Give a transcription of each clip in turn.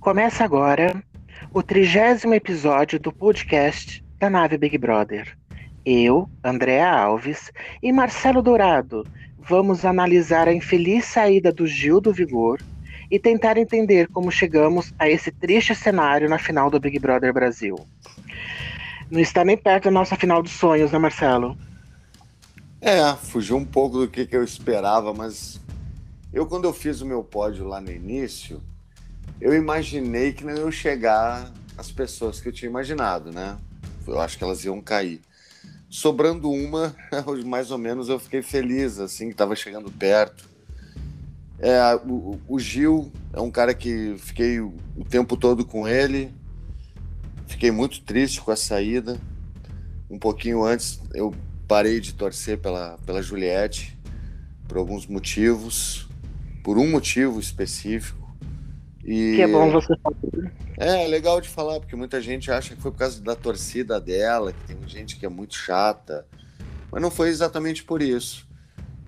Começa agora o trigésimo episódio do podcast da nave Big Brother. Eu, Andréa Alves e Marcelo Dourado vamos analisar a infeliz saída do Gil do Vigor e tentar entender como chegamos a esse triste cenário na final do Big Brother Brasil. Não está nem perto da nossa final dos sonhos, né, Marcelo? É, fugiu um pouco do que, que eu esperava, mas eu, quando eu fiz o meu pódio lá no início, eu imaginei que não iam chegar as pessoas que eu tinha imaginado, né? Eu acho que elas iam cair. Sobrando uma, mais ou menos eu fiquei feliz, assim, que estava chegando perto. É, o, o, Gil é um cara que fiquei o, o tempo todo com ele. Fiquei muito triste com a saída. Um pouquinho antes eu parei de torcer pela, pela Juliette por alguns motivos, por um motivo específico. E... Que é bom você falar. É, é legal de falar, porque muita gente acha que foi por causa da torcida dela, que tem gente que é muito chata. Mas não foi exatamente por isso.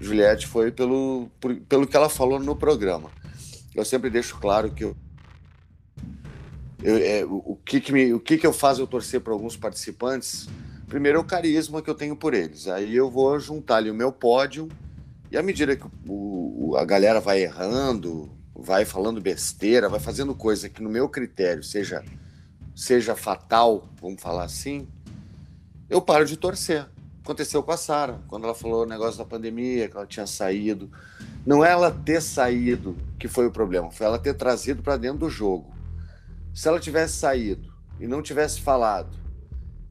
Juliette foi pelo, por, pelo que ela falou no programa. Eu sempre deixo claro que eu, eu é, o, o, que, que, me, o que, que eu faço eu torcer para alguns participantes. Primeiro é o carisma que eu tenho por eles. Aí eu vou juntar ali o meu pódio e à medida que o, a galera vai errando, vai falando besteira, vai fazendo coisa que no meu critério seja seja fatal, vamos falar assim, eu paro de torcer. Aconteceu com a Sara, quando ela falou o negócio da pandemia, que ela tinha saído. Não é ela ter saído que foi o problema, foi ela ter trazido para dentro do jogo. Se ela tivesse saído e não tivesse falado,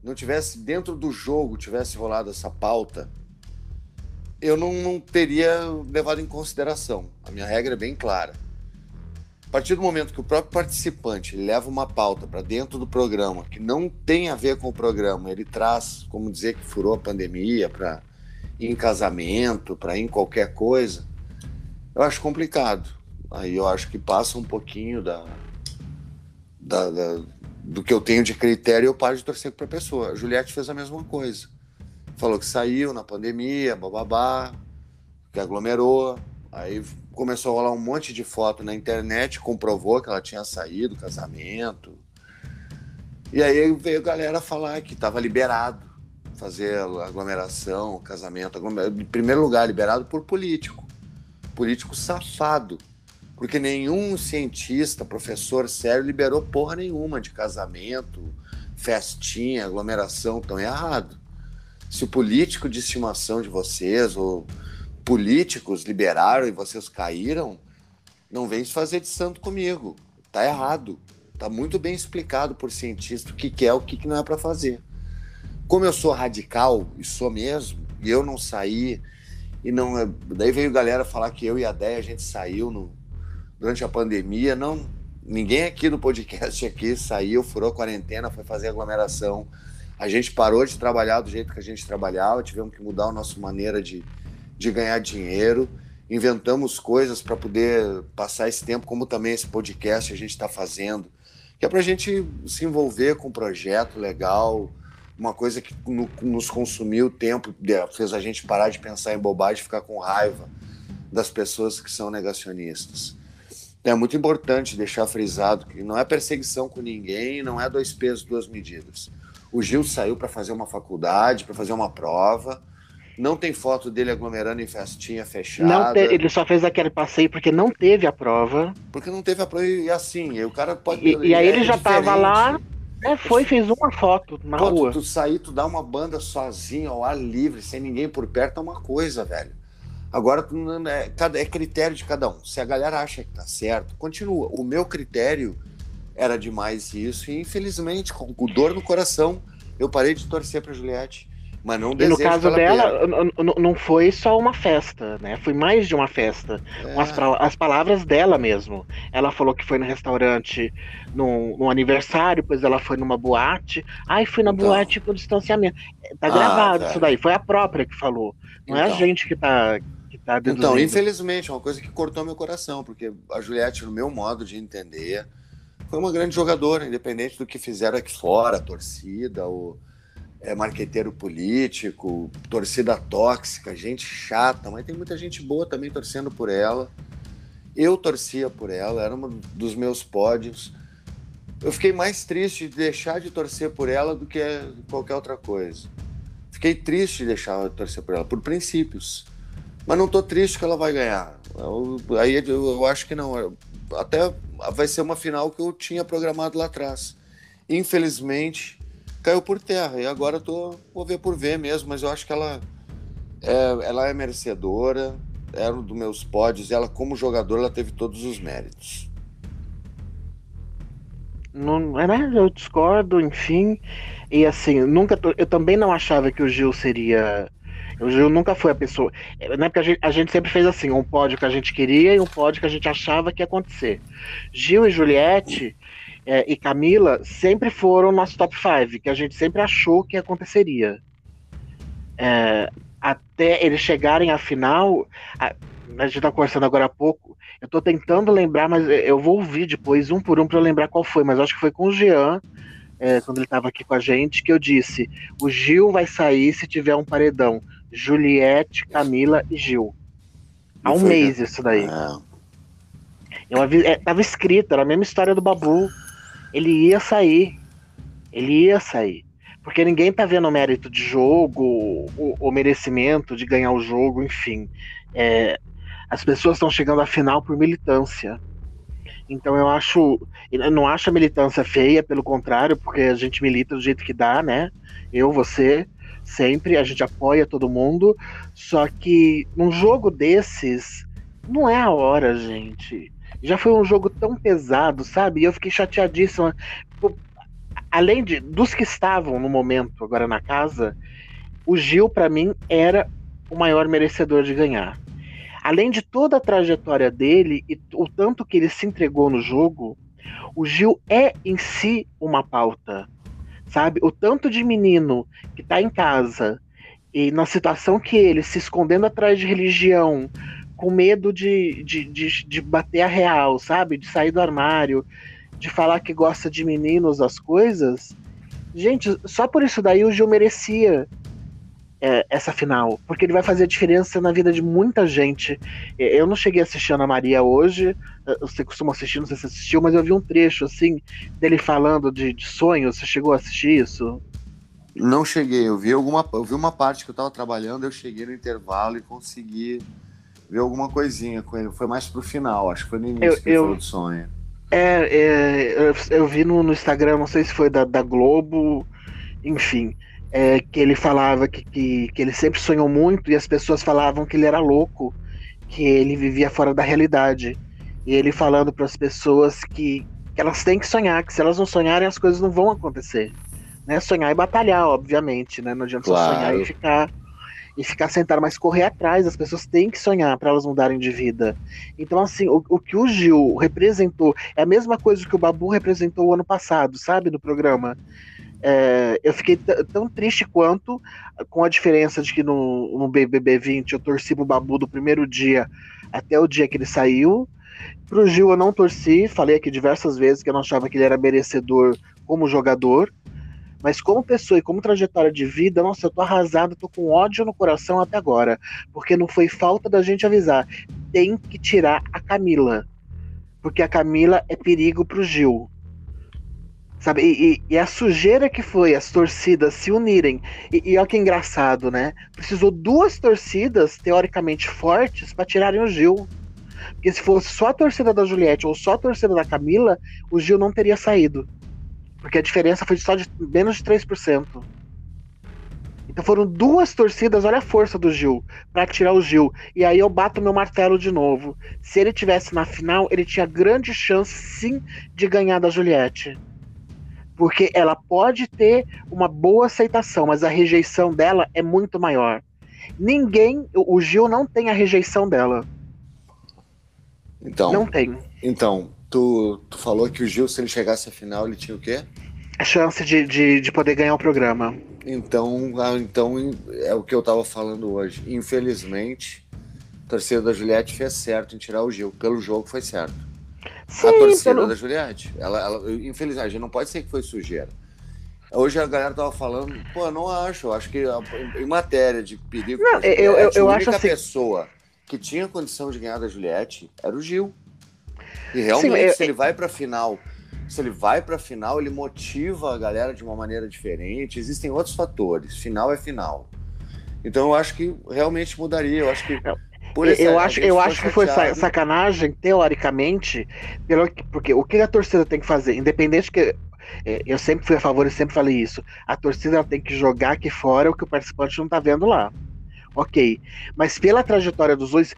não tivesse dentro do jogo, tivesse rolado essa pauta, eu não, não teria levado em consideração. A minha regra é bem clara a partir do momento que o próprio participante leva uma pauta para dentro do programa que não tem a ver com o programa, ele traz, como dizer que furou a pandemia para ir em casamento, para ir em qualquer coisa, eu acho complicado. Aí eu acho que passa um pouquinho da, da, da do que eu tenho de critério eu paro de torcer para a pessoa. A Juliette fez a mesma coisa. Falou que saiu na pandemia, bababá, que aglomerou, Aí começou a rolar um monte de foto na internet, comprovou que ela tinha saído do casamento. E aí veio a galera falar que estava liberado fazer aglomeração, casamento. Aglomeração. Em primeiro lugar, liberado por político. Político safado. Porque nenhum cientista, professor sério, liberou porra nenhuma de casamento, festinha, aglomeração. Tão errado. Se o político de estimação de vocês, ou políticos liberaram e vocês caíram, não vem se fazer de santo comigo. Tá errado. Tá muito bem explicado por cientista o que, que é o que, que não é para fazer. Como eu sou radical, e sou mesmo, e eu não saí, e não. É, daí veio galera falar que eu e a Déia a gente saiu no, durante a pandemia. Não, ninguém aqui do podcast aqui saiu, furou a quarentena, foi fazer aglomeração. A gente parou de trabalhar do jeito que a gente trabalhava, tivemos que mudar a nossa maneira de, de ganhar dinheiro, inventamos coisas para poder passar esse tempo, como também esse podcast a gente está fazendo, que é para a gente se envolver com um projeto legal, uma coisa que no, nos consumiu tempo, fez a gente parar de pensar em bobagem, ficar com raiva das pessoas que são negacionistas. É muito importante deixar frisado que não é perseguição com ninguém, não é dois pesos, duas medidas. O Gil saiu para fazer uma faculdade, para fazer uma prova, não tem foto dele aglomerando em festinha fechada. Te, ele só fez aquele passeio porque não teve a prova. Porque não teve a prova e assim, o cara pode. E, e aí ele é já diferente. tava lá, é, foi, fez uma foto na Pô, rua. Tu, tu sair, tu dá uma banda sozinho, ao ar livre, sem ninguém por perto, é uma coisa, velho. Agora, é, é critério de cada um. Se a galera acha que tá certo, continua. O meu critério era demais isso, e infelizmente, com dor no coração, eu parei de torcer pra Juliette. Mas não e no caso dela, não foi só uma festa, né? Foi mais de uma festa. É. As, as, palavras dela mesmo. Ela falou que foi no restaurante no, no aniversário, depois ela foi numa boate. Ai, fui na então. boate por distanciamento. Tá ah, gravado isso daí. Foi a própria que falou. Não então. é a então. gente que tá. Que tá então, infelizmente, é uma coisa que cortou meu coração, porque a Juliette, no meu modo de entender, foi uma grande jogadora, independente do que fizeram aqui fora, a torcida, o é, marqueteiro político, torcida tóxica, gente chata, mas tem muita gente boa também torcendo por ela. Eu torcia por ela, era um dos meus pódios. eu fiquei mais triste de deixar de torcer por ela do que qualquer outra coisa. Fiquei triste de deixar de torcer por ela, por princípios. Mas não tô triste que ela vai ganhar. Eu, aí eu, eu, acho que não. Até vai ser uma final que eu tinha programado lá atrás. Infelizmente, caiu por terra. E agora eu tô, vou ver por ver mesmo, mas eu acho que ela é, ela é merecedora, era um dos meus pódios, ela, como jogadora, ela teve todos os méritos. Não, é, né? Eu discordo, enfim. E assim, nunca eu também não achava que o Gil seria. O Gil nunca foi a pessoa. Né, porque a gente, a gente sempre fez assim: um pódio que a gente queria e um pódio que a gente achava que ia acontecer. Gil e Juliette é, e Camila sempre foram nosso top 5, que a gente sempre achou que aconteceria. É, até eles chegarem à final. A, a gente tá conversando agora há pouco. Eu tô tentando lembrar, mas eu vou ouvir depois um por um para lembrar qual foi. Mas acho que foi com o Jean, é, quando ele estava aqui com a gente, que eu disse: o Gil vai sair se tiver um paredão. Juliette, Camila e Gil. Há um foi, mês né? isso daí. Ah. Eu é, tava escrito, era a mesma história do Babu. Ele ia sair. Ele ia sair. Porque ninguém tá vendo o mérito de jogo, o, o merecimento de ganhar o jogo, enfim. É, as pessoas estão chegando à final por militância. Então eu acho. Eu não acho a militância feia, pelo contrário, porque a gente milita do jeito que dá, né? Eu, você, sempre, a gente apoia todo mundo. Só que num jogo desses, não é a hora, gente. Já foi um jogo tão pesado, sabe? E eu fiquei chateadíssima. Além de dos que estavam no momento agora na casa, o Gil, para mim, era o maior merecedor de ganhar além de toda a trajetória dele e o tanto que ele se entregou no jogo, o Gil é em si uma pauta, sabe? O tanto de menino que tá em casa e na situação que ele, se escondendo atrás de religião, com medo de, de, de, de bater a real, sabe? De sair do armário, de falar que gosta de meninos, as coisas. Gente, só por isso daí o Gil merecia é, essa final, porque ele vai fazer a diferença na vida de muita gente. Eu não cheguei a assistir Ana Maria hoje, você costuma assistir, não sei se assistiu, mas eu vi um trecho assim dele falando de, de sonhos. Você chegou a assistir isso? Não cheguei, eu vi alguma, eu vi uma parte que eu estava trabalhando, eu cheguei no intervalo e consegui ver alguma coisinha com ele. Foi mais pro final, acho que foi no início eu, que ele eu... falou do sonho. É, é eu, eu, vi no, no, Instagram, não sei se foi da, da Globo, enfim é, que ele falava que, que, que, ele sempre sonhou muito e as pessoas falavam que ele era louco, que ele vivia fora da realidade. E ele falando para as pessoas que, que, elas têm que sonhar, que se elas não sonharem as coisas não vão acontecer. Né? Sonhar e batalhar, obviamente, né? Não adianta claro. só sonhar e ficar e ficar sentado, mas correr atrás. As pessoas têm que sonhar para elas mudarem de vida. Então, assim, o, o, que o Gil representou é a mesma coisa que o Babu representou o ano passado, sabe, no programa. É, eu fiquei tão triste quanto, com a diferença de que no, no BBB 20 eu torci pro Babu do primeiro dia até o dia que ele saiu. Pro Gil eu não torci, falei aqui diversas vezes que eu não achava que ele era merecedor como jogador. Mas como pessoa e como trajetória de vida, nossa, eu tô arrasado, tô com ódio no coração até agora. Porque não foi falta da gente avisar. Tem que tirar a Camila. Porque a Camila é perigo pro Gil. Sabe? E, e, e, a sujeira que foi as torcidas se unirem. E, e olha que engraçado, né? Precisou duas torcidas, teoricamente fortes, para tirarem o Gil. Porque se fosse só a torcida da Juliette ou só a torcida da Camila, o Gil não teria saído. Porque a diferença foi só de menos de 3%. Então foram duas torcidas, olha a força do Gil, para tirar o Gil. E aí eu bato meu martelo de novo. Se ele tivesse na final, ele tinha grande chance sim de ganhar da Juliette porque ela pode ter uma boa aceitação, mas a rejeição dela é muito maior. Ninguém, o Gil não tem a rejeição dela. Então, não tem. Então, tu, tu falou que o Gil, se ele chegasse à final, ele tinha o quê? A chance de, de, de poder ganhar o programa. Então, então é o que eu tava falando hoje. Infelizmente, a torcida da Juliette fez certo em tirar o Gil. Pelo jogo foi certo. Sim, a torcida pelo... da Juliette. Ela, ela, infelizmente, a gente não pode ser que foi sujeira. Hoje a galera tava falando, pô, não acho. Eu acho que em matéria de perigo, não, eu, eu, eu a única assim... pessoa que tinha condição de ganhar da Juliette era o Gil. E realmente, Sim, eu, se ele vai pra final Se ele vai para a final, ele motiva a galera de uma maneira diferente. Existem outros fatores. Final é final. Então eu acho que realmente mudaria. Eu acho que. Eu acho, eu acho que foi sacanagem, teoricamente, pelo, porque o que a torcida tem que fazer, independente que. É, eu sempre fui a favor e sempre falei isso. A torcida tem que jogar aqui fora o que o participante não tá vendo lá. Ok. Mas pela trajetória dos dois,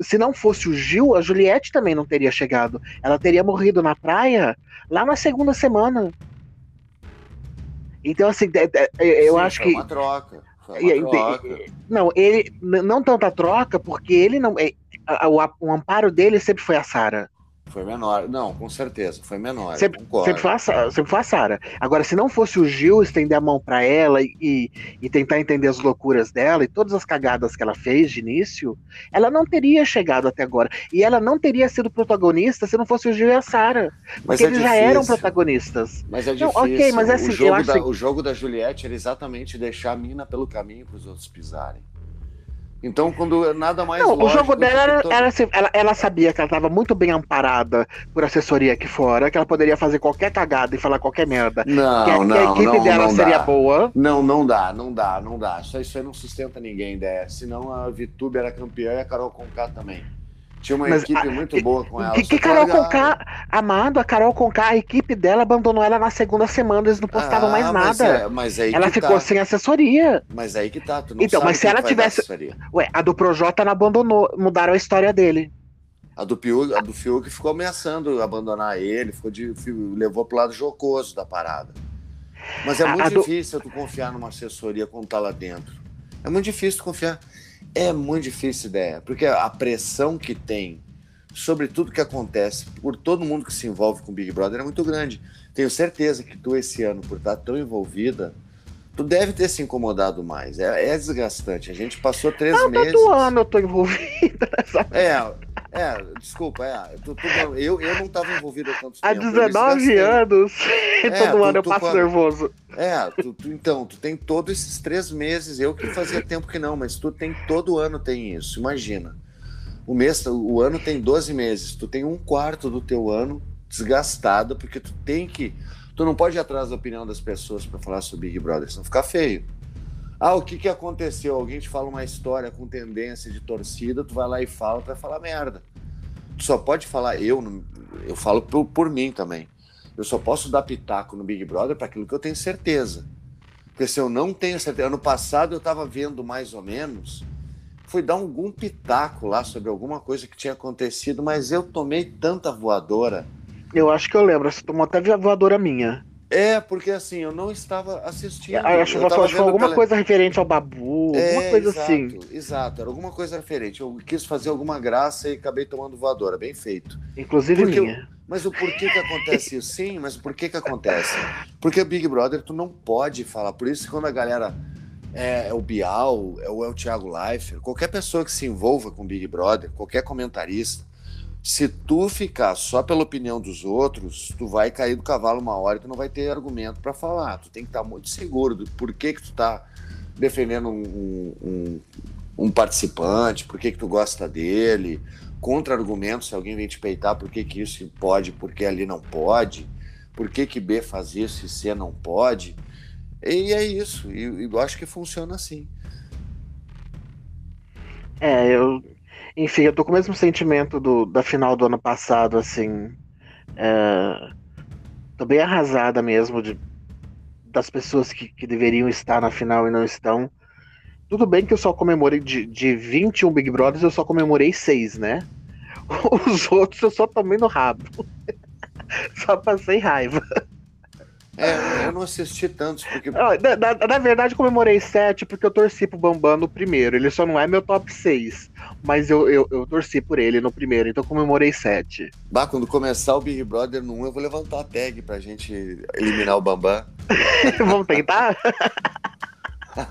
se não fosse o Gil, a Juliette também não teria chegado. Ela teria morrido na praia lá na segunda semana. Então, assim, eu Sim, acho que. Uma troca. Foi uma troca. Não, ele. Não tanta troca, porque ele não. É, o, o amparo dele sempre foi a Sara. Foi menor. Não, com certeza, foi menor. Sempre, sempre, foi, a, sempre foi a Sarah. Agora, se não fosse o Gil estender a mão para ela e, e tentar entender as loucuras dela e todas as cagadas que ela fez de início, ela não teria chegado até agora. E ela não teria sido protagonista se não fosse o Gil e a Sarah. Porque é eles difícil. já eram protagonistas. Mas é difícil. Não, ok, mas é assim, o jogo, da, o jogo da Juliette era exatamente deixar a mina pelo caminho para os outros pisarem. Então, quando nada mais. Não, o jogo dela era, todo... era assim, ela, ela, sabia que ela estava muito bem amparada por assessoria aqui fora, que ela poderia fazer qualquer cagada e falar qualquer merda. Não, que, não, que a equipe não, dela não seria dá. boa. Não, não dá, não dá, não dá. Isso, isso aí não sustenta ninguém, ideia. Senão a Vitube era campeã e a Carol Conká também. Tinha uma Mas, equipe a, muito boa com ela. Que, que Carol Conká, amado, a Carol Conká, a equipe dela abandonou ela na segunda semana, eles não postavam ah, mais mas nada. É, mas aí ela ficou tá. sem assessoria. Mas aí que tá, tu não Então, mas se ela tivesse. Ué, a do Projota não abandonou, mudaram a história dele. A do, Piu, a do Fiuk ficou ameaçando abandonar ele, ficou de, levou pro lado jocoso da parada. Mas é muito difícil do... tu confiar numa assessoria quando tá lá dentro. É muito difícil tu confiar. É muito difícil ideia, porque a pressão que tem sobre tudo que acontece por todo mundo que se envolve com Big Brother é muito grande. Tenho certeza que tu esse ano, por estar tão envolvida, tu deve ter se incomodado mais. É, é desgastante. A gente passou três meses. Todo ano eu tô envolvida nessa. É, é, desculpa, é, tu, tu, eu, eu não estava envolvido há tanto tempo. Há 19 anos, é, todo tu, ano eu passo nervoso. É, então, tu tem todos esses três meses, eu que fazia tempo que não, mas tu tem todo ano tem isso, imagina. O mês, o ano tem 12 meses, tu tem um quarto do teu ano desgastado, porque tu tem que. Tu não pode ir atrás da opinião das pessoas para falar sobre Big Brother, senão fica feio. Ah, o que, que aconteceu? Alguém te fala uma história com tendência de torcida, tu vai lá e fala, tu vai falar merda. Tu só pode falar, eu, eu falo por, por mim também. Eu só posso dar pitaco no Big Brother para aquilo que eu tenho certeza. Porque se eu não tenho certeza, ano passado eu estava vendo mais ou menos, fui dar algum pitaco lá sobre alguma coisa que tinha acontecido, mas eu tomei tanta voadora. Eu acho que eu lembro, você tomou até voadora minha. É, porque assim, eu não estava assistindo. Ah, acho que foi alguma pela... coisa referente ao Babu, é, alguma coisa exato, assim. Exato, era alguma coisa referente. Eu quis fazer alguma graça e acabei tomando voadora, bem feito. Inclusive porque minha. Eu... Mas o porquê que acontece isso? Sim, mas o porquê que acontece? Porque o Big Brother tu não pode falar. Por isso que quando a galera é, é o Bial, é o, é o Thiago Leifert, qualquer pessoa que se envolva com Big Brother, qualquer comentarista, se tu ficar só pela opinião dos outros, tu vai cair do cavalo uma hora e tu não vai ter argumento para falar. Tu tem que estar muito seguro do porquê que tu tá defendendo um, um, um participante, por que tu gosta dele, contra-argumentos, se alguém vem te peitar, por que, isso pode, por que ali não pode, por que B faz isso e C não pode. E é isso, e eu acho que funciona assim. É, eu. Enfim, eu tô com o mesmo sentimento do, da final do ano passado, assim. É, tô bem arrasada mesmo de, das pessoas que, que deveriam estar na final e não estão. Tudo bem que eu só comemorei de, de 21 Big Brothers, eu só comemorei 6, né? Os outros eu só tomei no rabo. só passei raiva. É, eu não assisti tantos, porque. Na, na, na, verdade, comemorei sete porque eu torci pro Bambam no primeiro. Ele só não é meu top 6. Mas eu, eu, eu torci por ele no primeiro, então comemorei sete. Bah, quando começar o Big Brother no 1, eu vou levantar a tag pra gente eliminar o Bambam. Vamos tentar?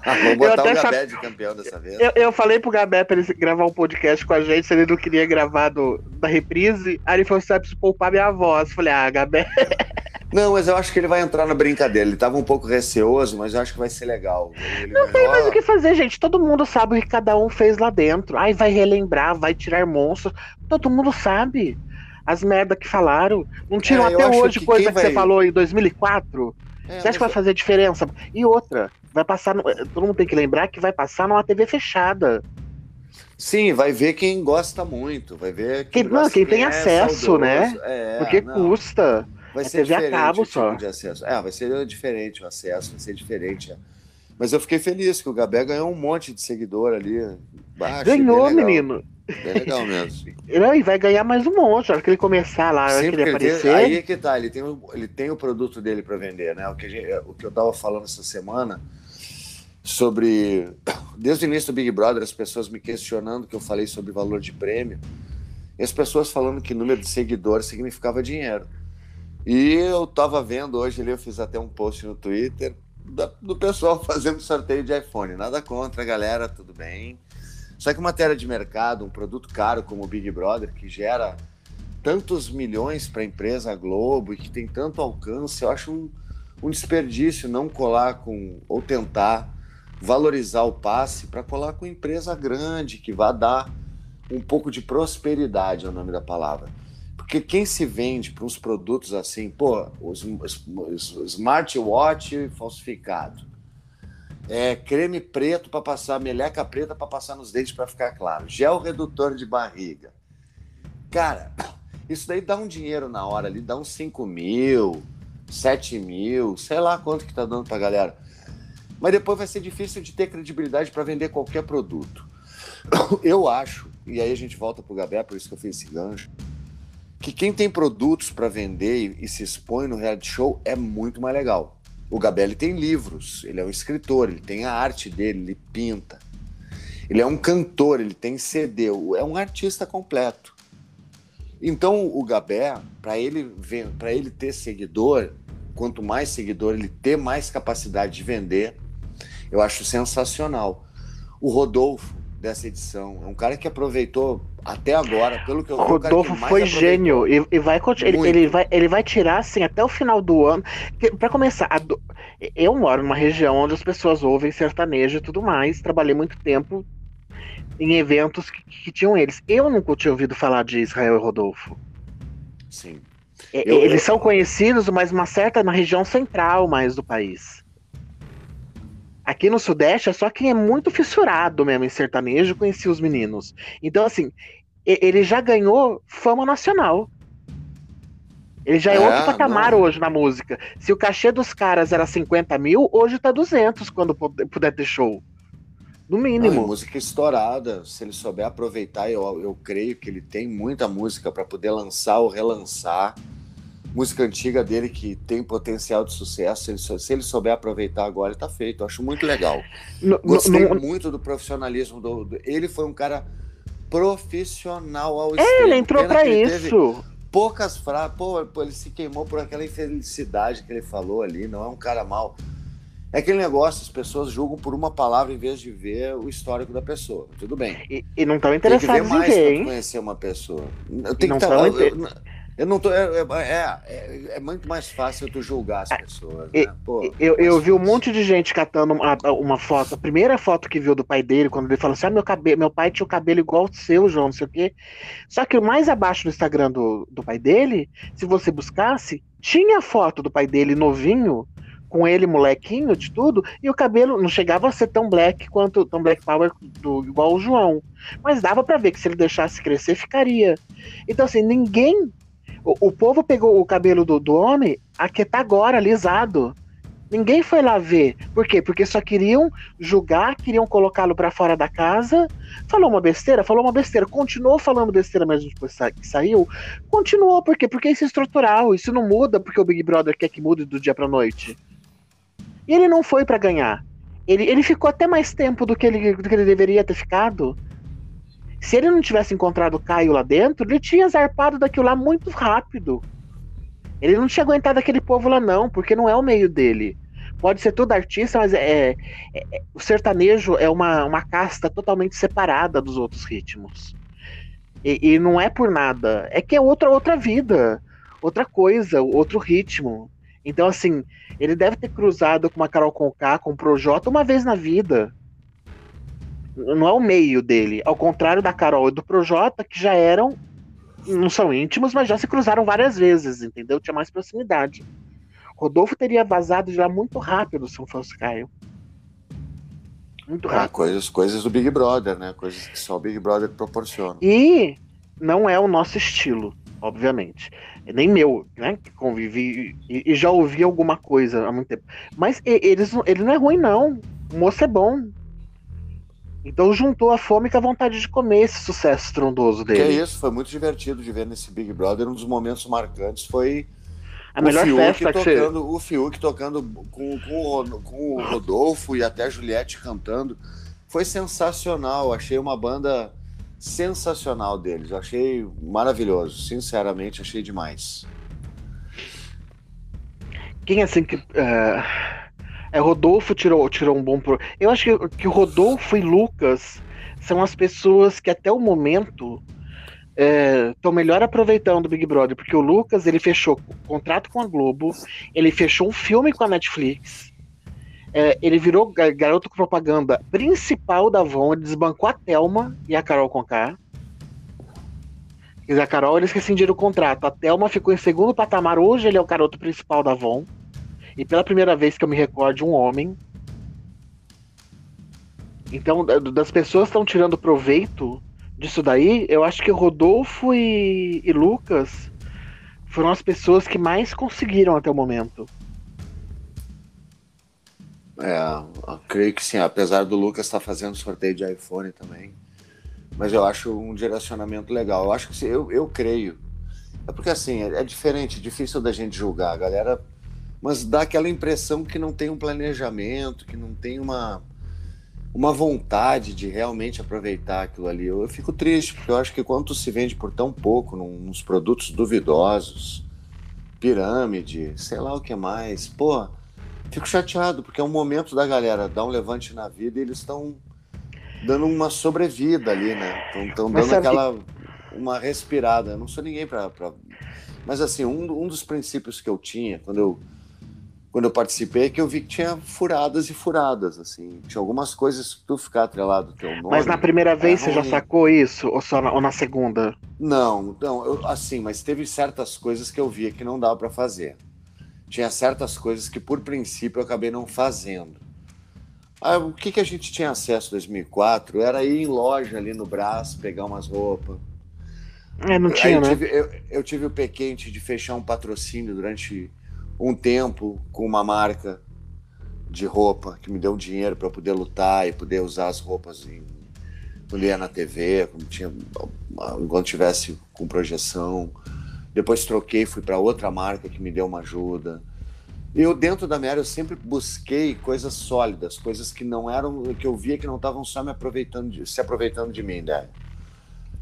Vamos botar o Gabé de campeão dessa vez. Eu, eu falei pro Gabé pra ele gravar um podcast com a gente, se ele não queria gravar do, da reprise. Aí ele falou: você preciso poupar minha voz. Falei: ah, Gabé. Não, mas eu acho que ele vai entrar na brincadeira. Ele tava um pouco receoso, mas eu acho que vai ser legal. Ele não tem mais o que fazer, gente. Todo mundo sabe o que cada um fez lá dentro. Ai, vai relembrar, vai tirar monstros. Todo mundo sabe. as merda que falaram. Não tiram é, até hoje que coisa que vai... você falou em 2004. É, você acha que vai fazer diferença? E outra, vai passar. No... Todo mundo tem que lembrar que vai passar numa TV fechada. Sim, vai ver quem gosta muito, vai ver quem, quem não, quem, quem tem é acesso, né? É, Porque não. custa. Vai é ser TV diferente a cabo tipo de acesso. É, vai ser diferente o acesso, vai ser diferente. É. Mas eu fiquei feliz que o Gabé ganhou um monte de seguidor ali. Baixo, ganhou, menino. Bem legal mesmo. Não, e vai ganhar mais um monte, na hora que ele começar lá, na hora que ele aparecer. Aí é que tá, ele tem, ele tem o produto dele para vender, né? O que, gente, o que eu tava falando essa semana sobre. Desde o início do Big Brother, as pessoas me questionando que eu falei sobre valor de prêmio, e as pessoas falando que número de seguidores significava dinheiro. E eu tava vendo hoje ali, eu fiz até um post no Twitter do pessoal fazendo sorteio de iPhone. Nada contra, galera, tudo bem. Só que matéria de mercado, um produto caro como o Big Brother, que gera tantos milhões para a empresa Globo e que tem tanto alcance, eu acho um, um desperdício não colar com, ou tentar valorizar o passe para colar com empresa grande, que vai dar um pouco de prosperidade, é o nome da palavra. Porque quem se vende para uns produtos assim, pô, os, os, os smartwatch falsificado, é, creme preto para passar, meleca preta para passar nos dentes para ficar claro, gel redutor de barriga. Cara, isso daí dá um dinheiro na hora ali, dá uns 5 mil, 7 mil, sei lá quanto que tá dando pra galera. Mas depois vai ser difícil de ter credibilidade para vender qualquer produto. Eu acho, e aí a gente volta pro Gabé, por isso que eu fiz esse gancho, que quem tem produtos para vender e, se expõe no reality show é muito mais legal. O Gabelli tem livros, ele é um escritor, ele tem a arte dele, ele pinta. Ele é um cantor, ele tem CD, é um artista completo. Então o Gabé, para ele para ele ter seguidor, quanto mais seguidor ele ter, mais capacidade de vender. Eu acho sensacional. O Rodolfo dessa edição é um cara que aproveitou até agora, pelo que eu Rodolfo foi gênio e, e vai, ele, ele, vai ele vai tirar assim até o final do ano. Para começar, do, eu moro numa região onde as pessoas ouvem sertanejo e tudo mais. Trabalhei muito tempo em eventos que, que tinham eles. Eu nunca tinha ouvido falar de Israel e Rodolfo. Sim. Eu, eles eu... são conhecidos, mas uma certa na região central mais do país. Aqui no Sudeste é só quem é muito fissurado mesmo em sertanejo conhecia os meninos. Então, assim, ele já ganhou fama nacional. Ele já é, é outro patamar não. hoje na música. Se o cachê dos caras era 50 mil, hoje tá 200 quando puder ter show. No mínimo. Não, música estourada. Se ele souber aproveitar, eu, eu creio que ele tem muita música para poder lançar ou relançar música antiga dele que tem potencial de sucesso. Se ele, se ele souber aproveitar agora, está feito. Eu acho muito legal. Gostei muito do profissionalismo do, do, Ele foi um cara profissional ao é, Ele entrou para isso. Poucas frases. Pô, ele se queimou por aquela infelicidade que ele falou ali. Não é um cara mal. É aquele negócio, as pessoas julgam por uma palavra em vez de ver o histórico da pessoa. Tudo bem. E, e não estão interessados em ver, hein? conhecer uma pessoa. Eu tenho que estar. Eu não tô. É, é, é, é, muito mais fácil tu julgar as ah, pessoas. Né? Pô, eu, eu vi um monte de gente catando uma, uma, foto. A primeira foto que viu do pai dele, quando ele falou assim: ah, meu, cabelo, meu pai tinha o cabelo igual o seu, João, não sei o quê. Só que mais abaixo no Instagram do, do pai dele, se você buscasse, tinha foto do pai dele novinho, com ele molequinho de tudo, e o cabelo não chegava a ser tão black quanto tão black power do, igual o João. Mas dava para ver que se ele deixasse crescer, ficaria. Então, assim, ninguém o, o povo pegou o cabelo do, do homem a que tá agora alisado. Ninguém foi lá ver. Por quê? Porque só queriam julgar, queriam colocá-lo para fora da casa. Falou uma besteira? Falou uma besteira. Continuou falando besteira mesmo depois que saiu? Continuou, por quê? Porque isso é estrutural. Isso não muda porque o Big Brother quer que mude do dia pra noite. E ele não foi para ganhar. Ele, ele ficou até mais tempo do que ele, do que ele deveria ter ficado. Se ele não tivesse encontrado o Caio lá dentro, ele tinha zarpado daquilo lá muito rápido. Ele não tinha aguentado aquele povo lá, não, porque não é o meio dele. Pode ser todo artista, mas é, é, é, o sertanejo é uma, uma casta totalmente separada dos outros ritmos. E, e, não é por nada. É que é outra, outra vida, outra coisa, outro ritmo. Então, assim, ele deve ter cruzado com uma Carol Conká, com o Projota uma vez na vida não é o meio dele. Ao contrário da Carol e do Projota, que já eram não são íntimos, mas já se cruzaram várias vezes, entendeu? Tinha mais proximidade. Rodolfo teria vazado lá muito rápido se não fosse Caio. Muito ah, rápido. coisas, coisas do Big Brother, né? Coisas que só o Big Brother proporciona. E não é o nosso estilo, obviamente. Nem meu, né? Que convivi e, e já ouvi alguma coisa há muito tempo. Mas eles, ele não é ruim, não. O moço é bom. Então juntou a fome com a vontade de comer esse sucesso estrondoso dele. Que é isso, foi muito divertido de ver nesse Big Brother. Um dos momentos marcantes foi a o melhor Fiuk festa tocando, que você... O Fiuk tocando com, com, com o Rodolfo e até a Juliette cantando. Foi sensacional. Achei uma banda sensacional deles. achei maravilhoso. Sinceramente, achei demais. Quem assim que. Uh é, Rodolfo tirou, tirou um bom. Pro... Eu acho que, que Rodolfo e Lucas são as pessoas que até o momento estão é, melhor aproveitando o Big Brother, porque o Lucas ele fechou contrato com a Globo, ele fechou um filme com a Netflix, é, ele virou garoto propaganda principal da Avon, ele desbancou a Thelma e a Carol Conká. A Carol eles rescindiram o contrato. A Thelma ficou em segundo patamar. Hoje ele é o garoto principal da Avon. E pela primeira vez que eu me recordo, um homem. Então, das pessoas estão tirando proveito disso daí, eu acho que Rodolfo e, e Lucas foram as pessoas que mais conseguiram até o momento. É, creio que sim, apesar do Lucas estar tá fazendo sorteio de iPhone também. Mas eu acho um direcionamento legal. Eu acho que eu, eu creio. É porque assim, é, é diferente, difícil da gente julgar. A galera mas dá aquela impressão que não tem um planejamento, que não tem uma, uma vontade de realmente aproveitar aquilo ali. Eu, eu fico triste, porque eu acho que quando se vende por tão pouco, num, nos produtos duvidosos, pirâmide, sei lá o que mais, pô, fico chateado, porque é um momento da galera dar um levante na vida e eles estão dando uma sobrevida ali, né? Estão dando aquela. uma respirada. Eu não sou ninguém para. Pra... Mas assim, um, um dos princípios que eu tinha quando eu quando eu participei, que eu vi que tinha furadas e furadas, assim. Tinha algumas coisas que tu ficar atrelado ao teu nome. Mas na primeira vez você já sacou isso? Ou só na, ou na segunda? Não, não, eu, assim, mas teve certas coisas que eu via que não dava para fazer. Tinha certas coisas que, por princípio, eu acabei não fazendo. Ah, o que, que a gente tinha acesso em 2004 era ir em loja ali no braço, pegar umas roupas. É, não tinha, eu né? Tive, eu, eu tive o pequente de fechar um patrocínio durante um tempo com uma marca de roupa que me deu um dinheiro para poder lutar e poder usar as roupas em, ia na TV, quando tinha enquanto tivesse com projeção. Depois troquei, fui para outra marca que me deu uma ajuda. Eu dentro da minha área eu sempre busquei coisas sólidas, coisas que não eram que eu via que não estavam só me aproveitando de, se aproveitando de mim, né?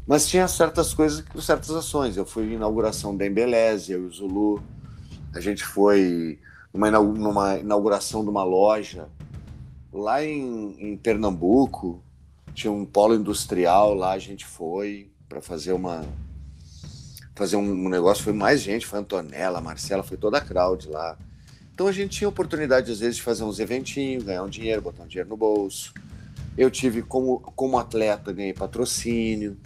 Mas tinha certas coisas, certas ações. Eu fui inauguração da Embeleze, eu e o Zulu a gente foi numa, inauguração de uma loja lá em, em Pernambuco, tinha um polo industrial lá, a gente foi para fazer uma fazer um, negócio, foi mais gente, foi Antonella, Marcela, foi toda a crowd lá. Então a gente tinha oportunidade às vezes de fazer uns eventinhos, ganhar um dinheiro, botar um dinheiro no bolso. Eu tive como como atleta ganhei patrocínio.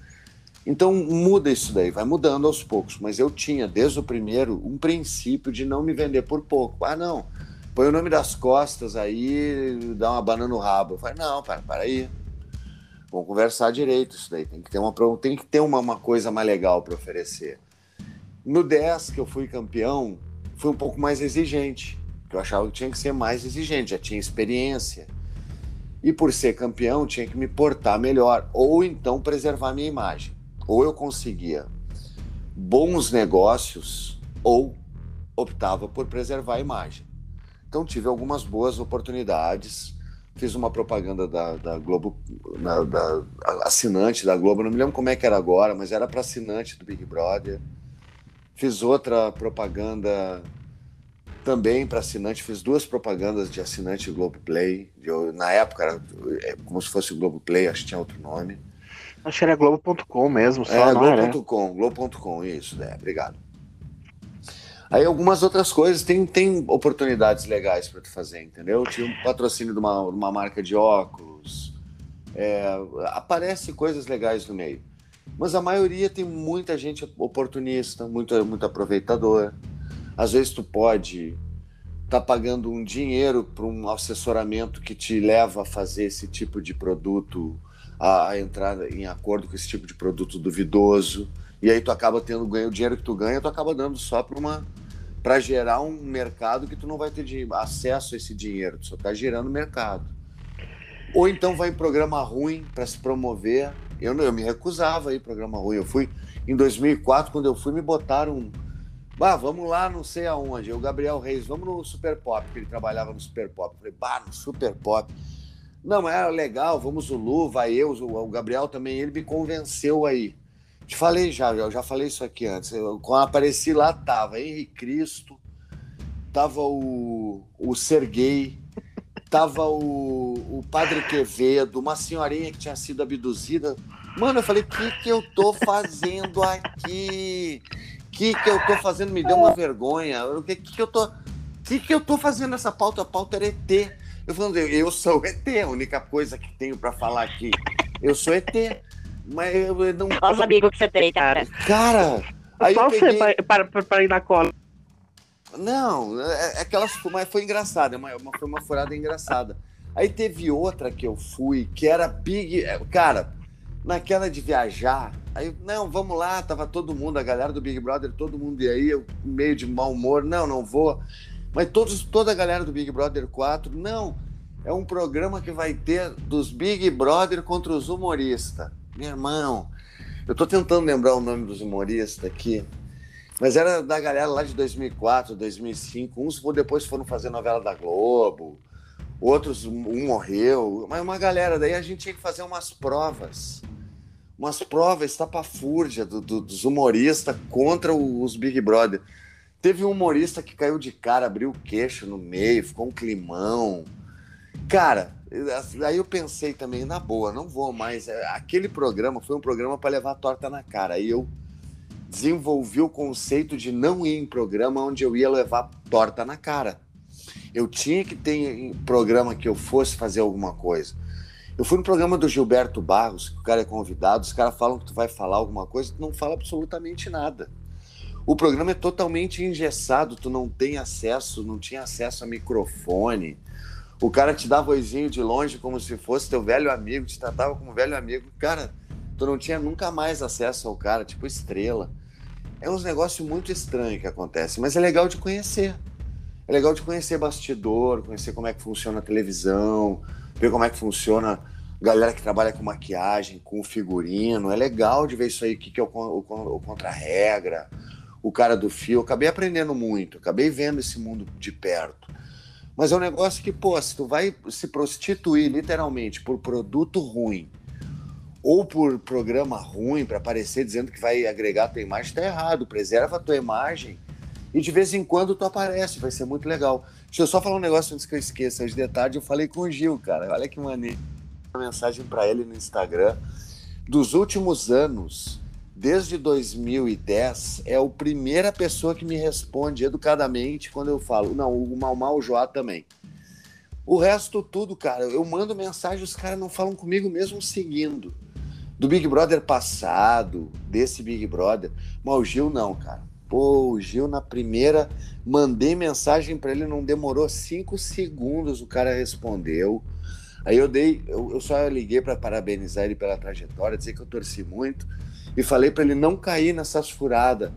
Então muda isso daí, vai mudando aos poucos. Mas eu tinha, desde o primeiro, um princípio de não me vender por pouco. Ah, não, põe o nome das costas aí, dá uma banana no rabo. Eu falei, não, para, para aí. Vamos conversar direito isso daí. Tem que ter uma, tem que ter uma, uma coisa mais legal para oferecer. No 10, que eu fui campeão, fui um pouco mais exigente. Eu achava que tinha que ser mais exigente, já tinha experiência. E por ser campeão, tinha que me portar melhor, ou então preservar minha imagem ou eu conseguia bons negócios ou optava por preservar a imagem. Então tive algumas boas oportunidades. Fiz uma propaganda da, da Globo, na, da assinante da Globo, não me lembro como é que era agora, mas era para assinante do Big Brother. Fiz outra propaganda também para assinante, fiz duas propagandas de assinante Globo Play. Na época era é, como se fosse o Globo Play, acho que tinha outro nome. Acho que era Globo.com mesmo, só, é, Globo.com, Globo.com, isso, né? Obrigado. Aí algumas outras coisas, tem, tem oportunidades legais para tu fazer, entendeu? Tinha um patrocínio de uma, uma marca de óculos, é, aparece coisas legais no meio. Mas a maioria tem muita gente oportunista, muito, muito aproveitador. Às vezes tu pode estar tá pagando um dinheiro para um assessoramento que te leva a fazer esse tipo de produto, a, a, entrar em acordo com esse tipo de produto duvidoso. E aí tu acaba tendo ganho, o dinheiro que tu ganha, tu acaba dando só para uma para gerar um mercado que tu não vai ter de, acesso a esse dinheiro, tu só está gerando mercado. Ou então vai em programa ruim para se promover. Eu, eu me recusava aí programa ruim. Eu fui em 2004, quando eu fui, me botaram. Bah, vamos lá, não sei aonde. O Gabriel Reis, vamos no Super Pop, que ele trabalhava no Super Pop. Eu falei, bah, no Super Pop. Não, mas era legal, vamos o Lu, vai eu, o Gabriel também, ele me convenceu aí. Te falei já, eu já falei isso aqui antes. Eu, quando apareci lá, tava Henrique Cristo, tava o, o Serguei, tava o, o Padre Quevedo, uma senhorinha que tinha sido abduzida. Mano, eu falei, o que, que eu tô fazendo aqui? O que, que eu tô fazendo? Me deu uma vergonha. O que, que eu tô. O que, que eu tô fazendo nessa pauta? A pauta era ET. Eu falando, eu sou ET, a única coisa que tenho para falar aqui. Eu sou ET. Mas eu não. Nossa, amigo que você tem, cara. Cara! Aí Só você peguei... para, para, para ir na cola. Não, é, é aquelas. Mas foi engraçada, uma, foi uma furada engraçada. Aí teve outra que eu fui, que era Big. É, cara, naquela de viajar, aí, não, vamos lá, tava todo mundo, a galera do Big Brother, todo mundo e aí, eu meio de mau humor, não, não vou. Mas todos, toda a galera do Big Brother 4, não, é um programa que vai ter dos Big Brother contra os humoristas. Meu irmão, eu tô tentando lembrar o nome dos humoristas aqui, mas era da galera lá de 2004, 2005. Uns depois foram fazer novela da Globo, outros, um morreu, mas uma galera. Daí a gente tinha que fazer umas provas, umas provas estapafúrdia do, do, dos humoristas contra os Big Brother. Teve um humorista que caiu de cara, abriu o queixo no meio, ficou um climão. Cara, Aí eu pensei também, na boa, não vou mais. É, aquele programa foi um programa para levar a torta na cara. Aí eu desenvolvi o conceito de não ir em programa onde eu ia levar torta na cara. Eu tinha que ter programa que eu fosse fazer alguma coisa. Eu fui no programa do Gilberto Barros, que o cara é convidado, os caras falam que tu vai falar alguma coisa, tu não fala absolutamente nada. O programa é totalmente engessado, tu não tem acesso, não tinha acesso a microfone o cara te dá vozinho de longe como se fosse teu velho amigo, te tratava como velho amigo. Cara, tu não tinha nunca mais acesso ao cara, tipo estrela. É uns negócios muito estranhos que acontece, mas é legal de conhecer. É legal de conhecer bastidor, conhecer como é que funciona a televisão, ver como é que funciona galera que trabalha com maquiagem, com figurino. É legal de ver isso aí, o que, que é o, o, o contra-regra, o cara do fio. Eu acabei aprendendo muito, acabei vendo esse mundo de perto. Mas é um negócio que, pô, se tu vai se prostituir literalmente por produto ruim ou por programa ruim para aparecer dizendo que vai agregar a tua imagem, tá errado. Preserva a tua imagem e de vez em quando tu aparece, vai ser muito legal. Deixa eu só falar um negócio antes que eu esqueça. Hoje de tarde eu falei com o Gil, cara. Olha que maneiro. Uma mensagem para ele no Instagram. Dos últimos anos, desde 2010, é a primeira pessoa que me responde educadamente quando eu falo. Não, o Mal Mal, o Joá também. O resto tudo, cara, eu mando mensagem, os caras não falam comigo mesmo seguindo. Do Big Brother passado, desse Big Brother. Mas o Gil não, cara. Pô, o Gil na primeira, mandei mensagem para ele, não demorou cinco segundos, o cara respondeu. Aí eu dei, eu, eu só liguei para parabenizar ele pela trajetória, dizer que eu torci muito e falei para ele não cair nessas furadas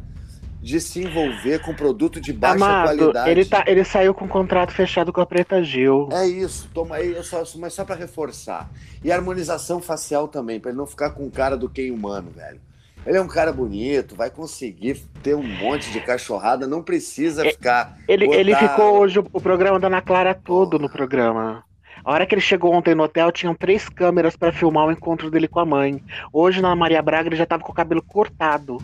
de se envolver com produto de baixa Amado, qualidade. Ele, tá, ele saiu com um contrato fechado com a Preta Gil. É isso, toma aí, eu só, mas só para reforçar. E harmonização facial também, para ele não ficar com cara do quem humano, velho. Ele é um cara bonito, vai conseguir ter um monte de cachorrada, não precisa é, ficar. Ele, botar... ele ficou hoje o programa da Ana Clara todo no programa. A hora que ele chegou ontem no hotel, tinham três câmeras para filmar o encontro dele com a mãe. Hoje, na Maria Braga, ele já tava com o cabelo cortado.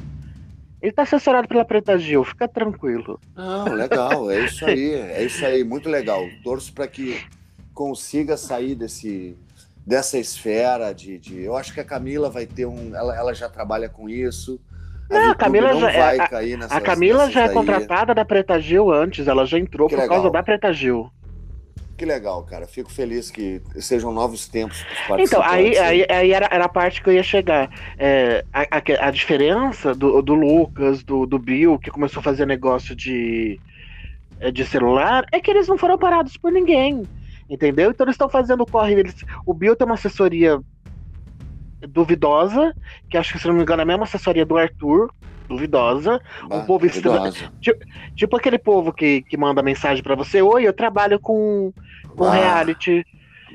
Ele tá assessorado pela Preta Gil, fica tranquilo. Não, legal, é isso aí, é isso aí, muito legal. Torço para que consiga sair desse, dessa esfera de, de, Eu acho que a Camila vai ter um. Ela, ela já trabalha com isso. A não, a Camila não já, é, vai a, cair nessas, A Camila já é contratada da Preta Gil antes, ela já entrou que por legal. causa da Preta Gil. Que legal, cara. Fico feliz que sejam novos tempos para Então, aí, aí, aí era, era, a parte que eu ia chegar. É, a, a, a, diferença do, do Lucas, do, do Bill, que começou a fazer negócio de, é, de celular, é que eles não foram parados por ninguém. Entendeu? Então eles estão fazendo o corre deles. O Bill tem uma assessoria duvidosa, que acho que, se não me engano, é a mesma assessoria do Arthur, duvidosa. Bah, um povo extremamente. Tipo, tipo, aquele povo que, que manda mensagem para você: Oi, eu trabalho com, com reality.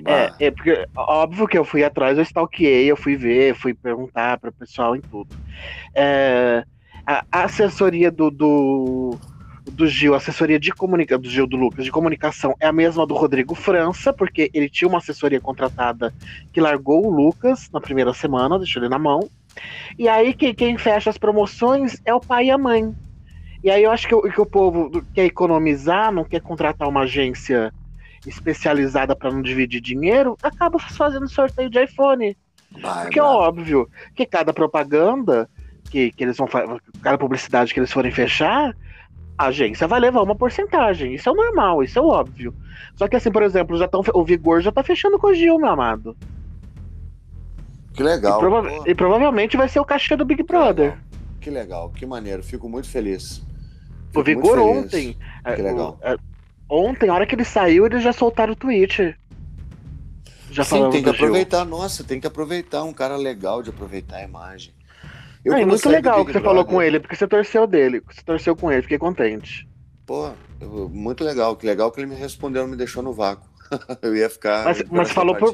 É, é, porque, óbvio que eu fui atrás, eu stalkeei, eu fui ver, fui perguntar para o pessoal em tudo. É, a, a, assessoria do, do, do Gil, a assessoria de comunicação, do Gil do Lucas, de comunicação, é a mesma do Rodrigo França, porque ele tinha uma assessoria contratada que largou o Lucas na primeira semana, deixou ele na mão. E aí quem, quem fecha as promoções é o pai e a mãe. E aí eu acho que, o, que o povo quer economizar, não quer contratar uma agência especializada para não dividir dinheiro, acaba fazendo sorteio de iPhone. Vai, Porque é óbvio que cada propaganda que, que eles vão fazer, cada publicidade que eles forem fechar, a agência vai levar uma porcentagem. Isso é normal, isso é óbvio. Só que assim, por exemplo, já tão, o Vigor já tá fechando com o Gil, meu amado. Que legal. E, prova e, provavelmente vai ser o cachê do Big Brother. Que legal, que, legal, que maneiro. Fico muito feliz. Fico o Vigor ontem. Que é, legal. O, é, ontem, a hora que ele saiu, eles já soltaram o tweet. Já Sim, tem que aproveitar. Nossa, tem que aproveitar. Um cara legal de aproveitar a imagem. Eu Não, muito legal que você falou com ele, porque você torceu dele. Você torceu com ele, fiquei contente. Pô, muito legal. Que legal que ele me respondeu, não me deixou no vácuo. eu ia ficar. Mas, mas falou por.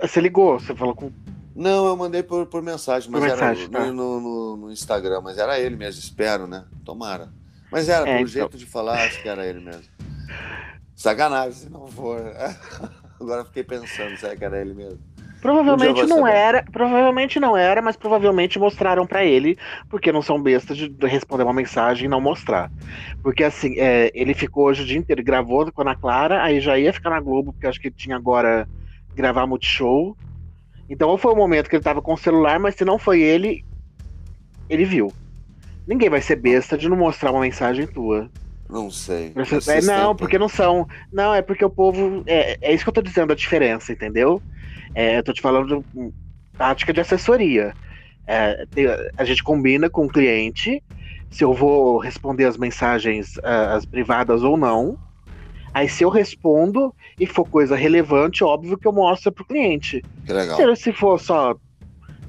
Você ligou, você falou com. Não, eu mandei por, por mensagem, mas por era mensagem, tá. no, no, no, Instagram, mas era ele mesmo, espero, né? Tomara. Mas era, é, pelo então... jeito de falar, acho que era ele mesmo. Sacanagem, se não for. Agora fiquei pensando, será que era ele mesmo? Provavelmente não era, provavelmente não era, mas provavelmente mostraram para ele, porque não são bestas de responder uma mensagem e não mostrar. Porque assim, é, ele ficou hoje o dia inteiro, gravou com a Ana Clara, aí já ia ficar na Globo, porque acho que tinha agora gravar Multishow. Então ou foi o momento que ele tava com o celular, mas se não foi ele, ele viu. Ninguém vai ser besta de não mostrar uma mensagem tua. Não sei. É, não, porque não são. Não, é porque o povo. É, é isso que eu tô dizendo, a diferença, entendeu? É, eu tô te falando de tática de assessoria. É, a gente combina com o cliente se eu vou responder as mensagens uh, as privadas ou não. Aí se eu respondo e for coisa relevante, óbvio que eu mostro pro cliente. Que legal. Se, se for só,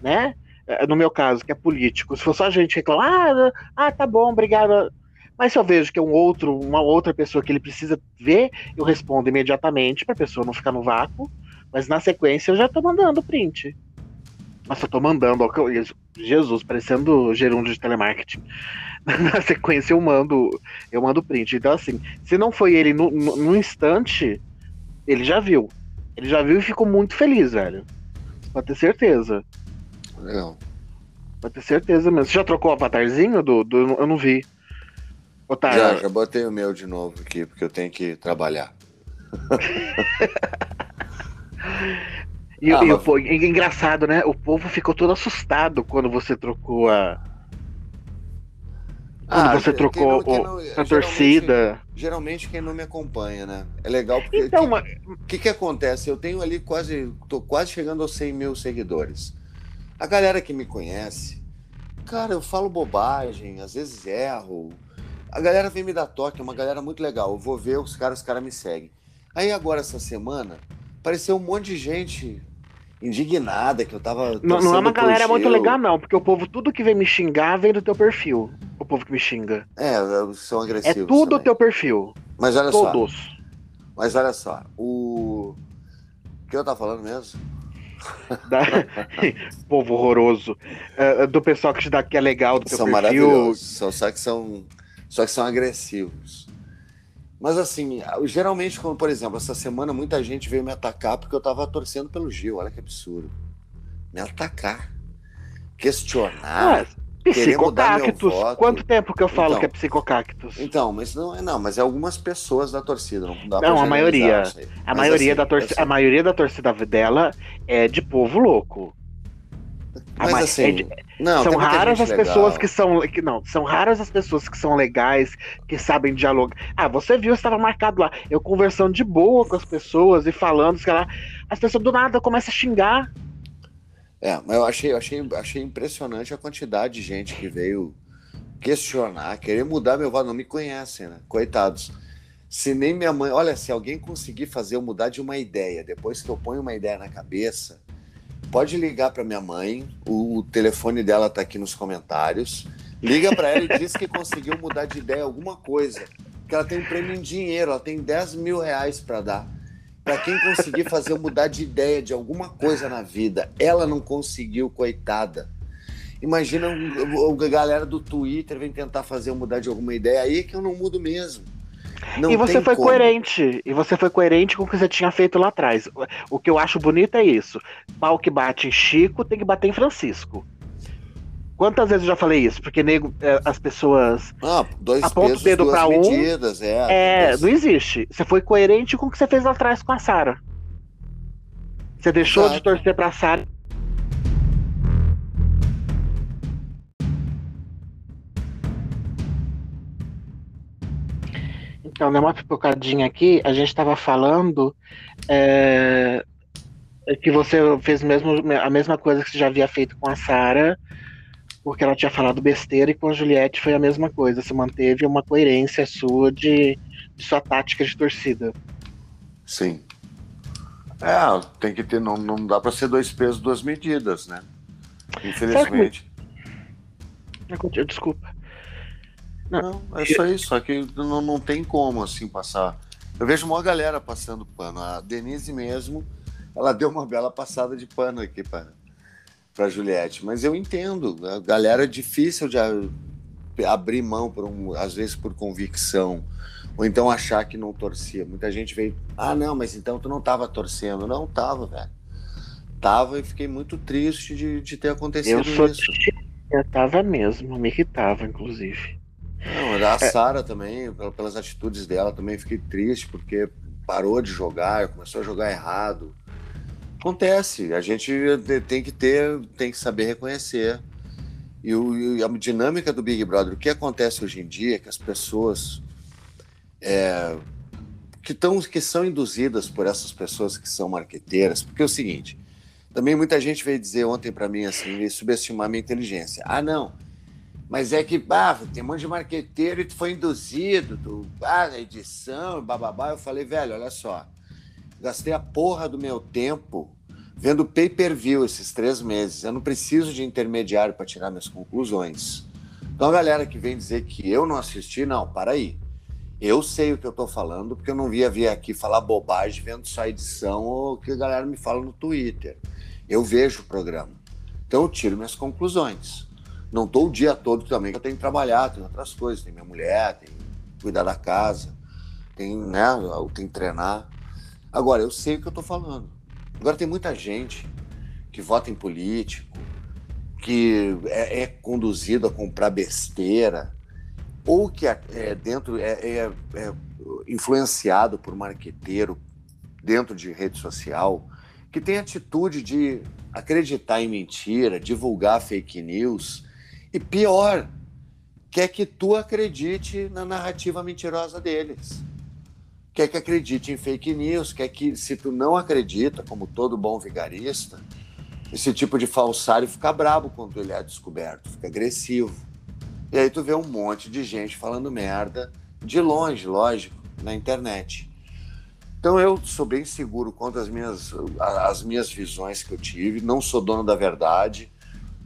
né? É, no meu caso, que é político, se for só a gente reclamar, ah, ah, tá bom, obrigado. Mas se eu vejo que é um outro, uma outra pessoa que ele precisa ver, eu respondo imediatamente para a pessoa não ficar no vácuo. Mas na sequência eu já tô mandando print. Nossa, eu tô mandando, ó, Jesus, parecendo gerúndio de telemarketing. na sequência eu mando, eu mando print. Então, assim, se não foi ele no, no, no instante, ele já viu. Ele já viu e ficou muito feliz, velho. Pode ter certeza. Legal. Pode ter certeza mesmo. Você já trocou o avatarzinho do, do eu não vi. Otário. Já, já botei o meu de novo aqui, porque eu tenho que trabalhar. E, ah, e mas... o, engraçado, né? O povo ficou todo assustado quando você trocou a. Quando ah, você trocou quem não, quem não, a torcida. Geralmente quem não me acompanha, né? É legal porque. Então, o que, que, que, acontece? Eu tenho ali quase. tô quase chegando aos 100 mil seguidores. A galera que me conhece, cara, eu falo bobagem, às vezes erro. A galera vem me dar toque, é uma galera muito legal. Eu vou ver os caras, os caras me seguem. Aí agora, essa semana, apareceu um monte de gente indignada que eu tava. Não, não é uma galera muito legal, não, porque o povo, tudo que vem me xingar vem do teu perfil. O povo que me xinga. É, são agressivos. É tudo o teu perfil. Mas olha Todos. só. Mas olha só, o. O que eu tava falando mesmo? Da... povo horroroso. Uh, do pessoal que te dá que é legal do teu são perfil. Maravilhosos. São, só que são. Só que são agressivos. Mas assim, geralmente, como por exemplo, essa semana muita gente veio me atacar porque eu tava torcendo pelo Gil. Olha que absurdo. Me atacar. Questionar. Ah, psicocactus. Quanto tempo que eu falo então, que é psicocactus? Então, mas não é não, mas é algumas pessoas da torcida, não dá Não, a maioria. A maioria, assim, da torcida, assim, a maioria da torcida dela é de povo louco. Mas, Mas assim, é, não, são raras as legal. pessoas que são que não, são raras as pessoas que são legais, que sabem dialogar. Ah, você viu, estava marcado lá, eu conversando de boa com as pessoas e falando, sei lá, as pessoas do nada começam a xingar. É, mas eu achei, eu achei, achei impressionante a quantidade de gente que veio questionar, querer mudar meu voto, não me conhecem, né? Coitados. Se nem minha mãe, olha, se alguém conseguir fazer eu mudar de uma ideia, depois que eu ponho uma ideia na cabeça, pode ligar para minha mãe, o, telefone dela tá aqui nos comentários. Liga para ela e diz que conseguiu mudar de ideia alguma coisa. Que ela tem um prêmio em dinheiro, ela tem 10 mil reais para dar. Para quem conseguir fazer mudar de ideia de alguma coisa na vida, ela não conseguiu, coitada. Imagina a galera do Twitter vem tentar fazer eu mudar de alguma ideia aí que eu não mudo mesmo. Não e você foi como. coerente. E você foi coerente com o que você tinha feito lá atrás. O que eu acho bonito é isso. Pau que bate em Chico tem que bater em Francisco. Quantas vezes eu já falei isso? Porque nego, é, as pessoas ah, dois apontam pesos, o dedo para um. Medidas, é, é não existe. Você foi coerente com o que você fez lá atrás com a Sara. Você deixou Exato. de torcer para a Sara Então, deu uma pipocadinha aqui, a gente estava falando é, que você fez mesmo, a mesma coisa que você já havia feito com a Sara, porque ela tinha falado besteira, e com a Juliette foi a mesma coisa. Você manteve uma coerência sua de, de sua tática de torcida. Sim. É, tem que ter, não, não dá para ser dois pesos, duas medidas, né? Infelizmente. Desculpa. Não, é só isso, só que não, não tem como assim passar. Eu vejo uma galera passando pano. A Denise mesmo, ela deu uma bela passada de pano aqui para para Juliette, mas eu entendo. A galera é difícil de abrir mão por um, às vezes por convicção ou então achar que não torcia. Muita gente veio, ah, não, mas então tu não tava torcendo. Não tava, velho. Tava e fiquei muito triste de, de ter acontecido eu isso. Eu tava mesmo, me irritava, inclusive. Não, a é. Sara também, pelas atitudes dela, também fiquei triste porque parou de jogar, começou a jogar errado. Acontece, a gente tem que ter, tem que saber reconhecer. E, o, e a dinâmica do Big Brother, o que acontece hoje em dia é que as pessoas é, que, tão, que são induzidas por essas pessoas que são marqueteiras, porque é o seguinte, também muita gente veio dizer ontem para mim assim, subestimar minha inteligência. Ah, não, mas é que, ah, tem um monte de marqueteiro e tu foi induzido, do ah, edição, bababá. Eu falei, velho, olha só. Gastei a porra do meu tempo vendo pay per view esses três meses. Eu não preciso de intermediário para tirar minhas conclusões. Então, a galera que vem dizer que eu não assisti, não, para aí. Eu sei o que eu tô falando, porque eu não via vir aqui falar bobagem vendo só edição ou o que a galera me fala no Twitter. Eu vejo o programa. Então, eu tiro minhas conclusões. Não estou o dia todo também, eu tenho que trabalhar, tem outras coisas, tem minha mulher, tem cuidar da casa, tem, né, tem que treinar. Agora, eu sei o que eu estou falando. Agora, tem muita gente que vota em político, que é, é conduzido a comprar besteira, ou que é, é dentro é, é, é influenciado por marqueteiro dentro de rede social, que tem atitude de acreditar em mentira, divulgar fake news e pior, quer que tu acredite na narrativa mentirosa deles. Quer que acredite em fake news, quer que, se tu não acredita, como todo bom vigarista, esse tipo de falsário fica brabo quando ele é descoberto, fica agressivo. E aí tu vê um monte de gente falando merda de longe, lógico, na internet. Então eu sou bem seguro quanto às minhas, as minhas visões que eu tive, não sou dono da verdade,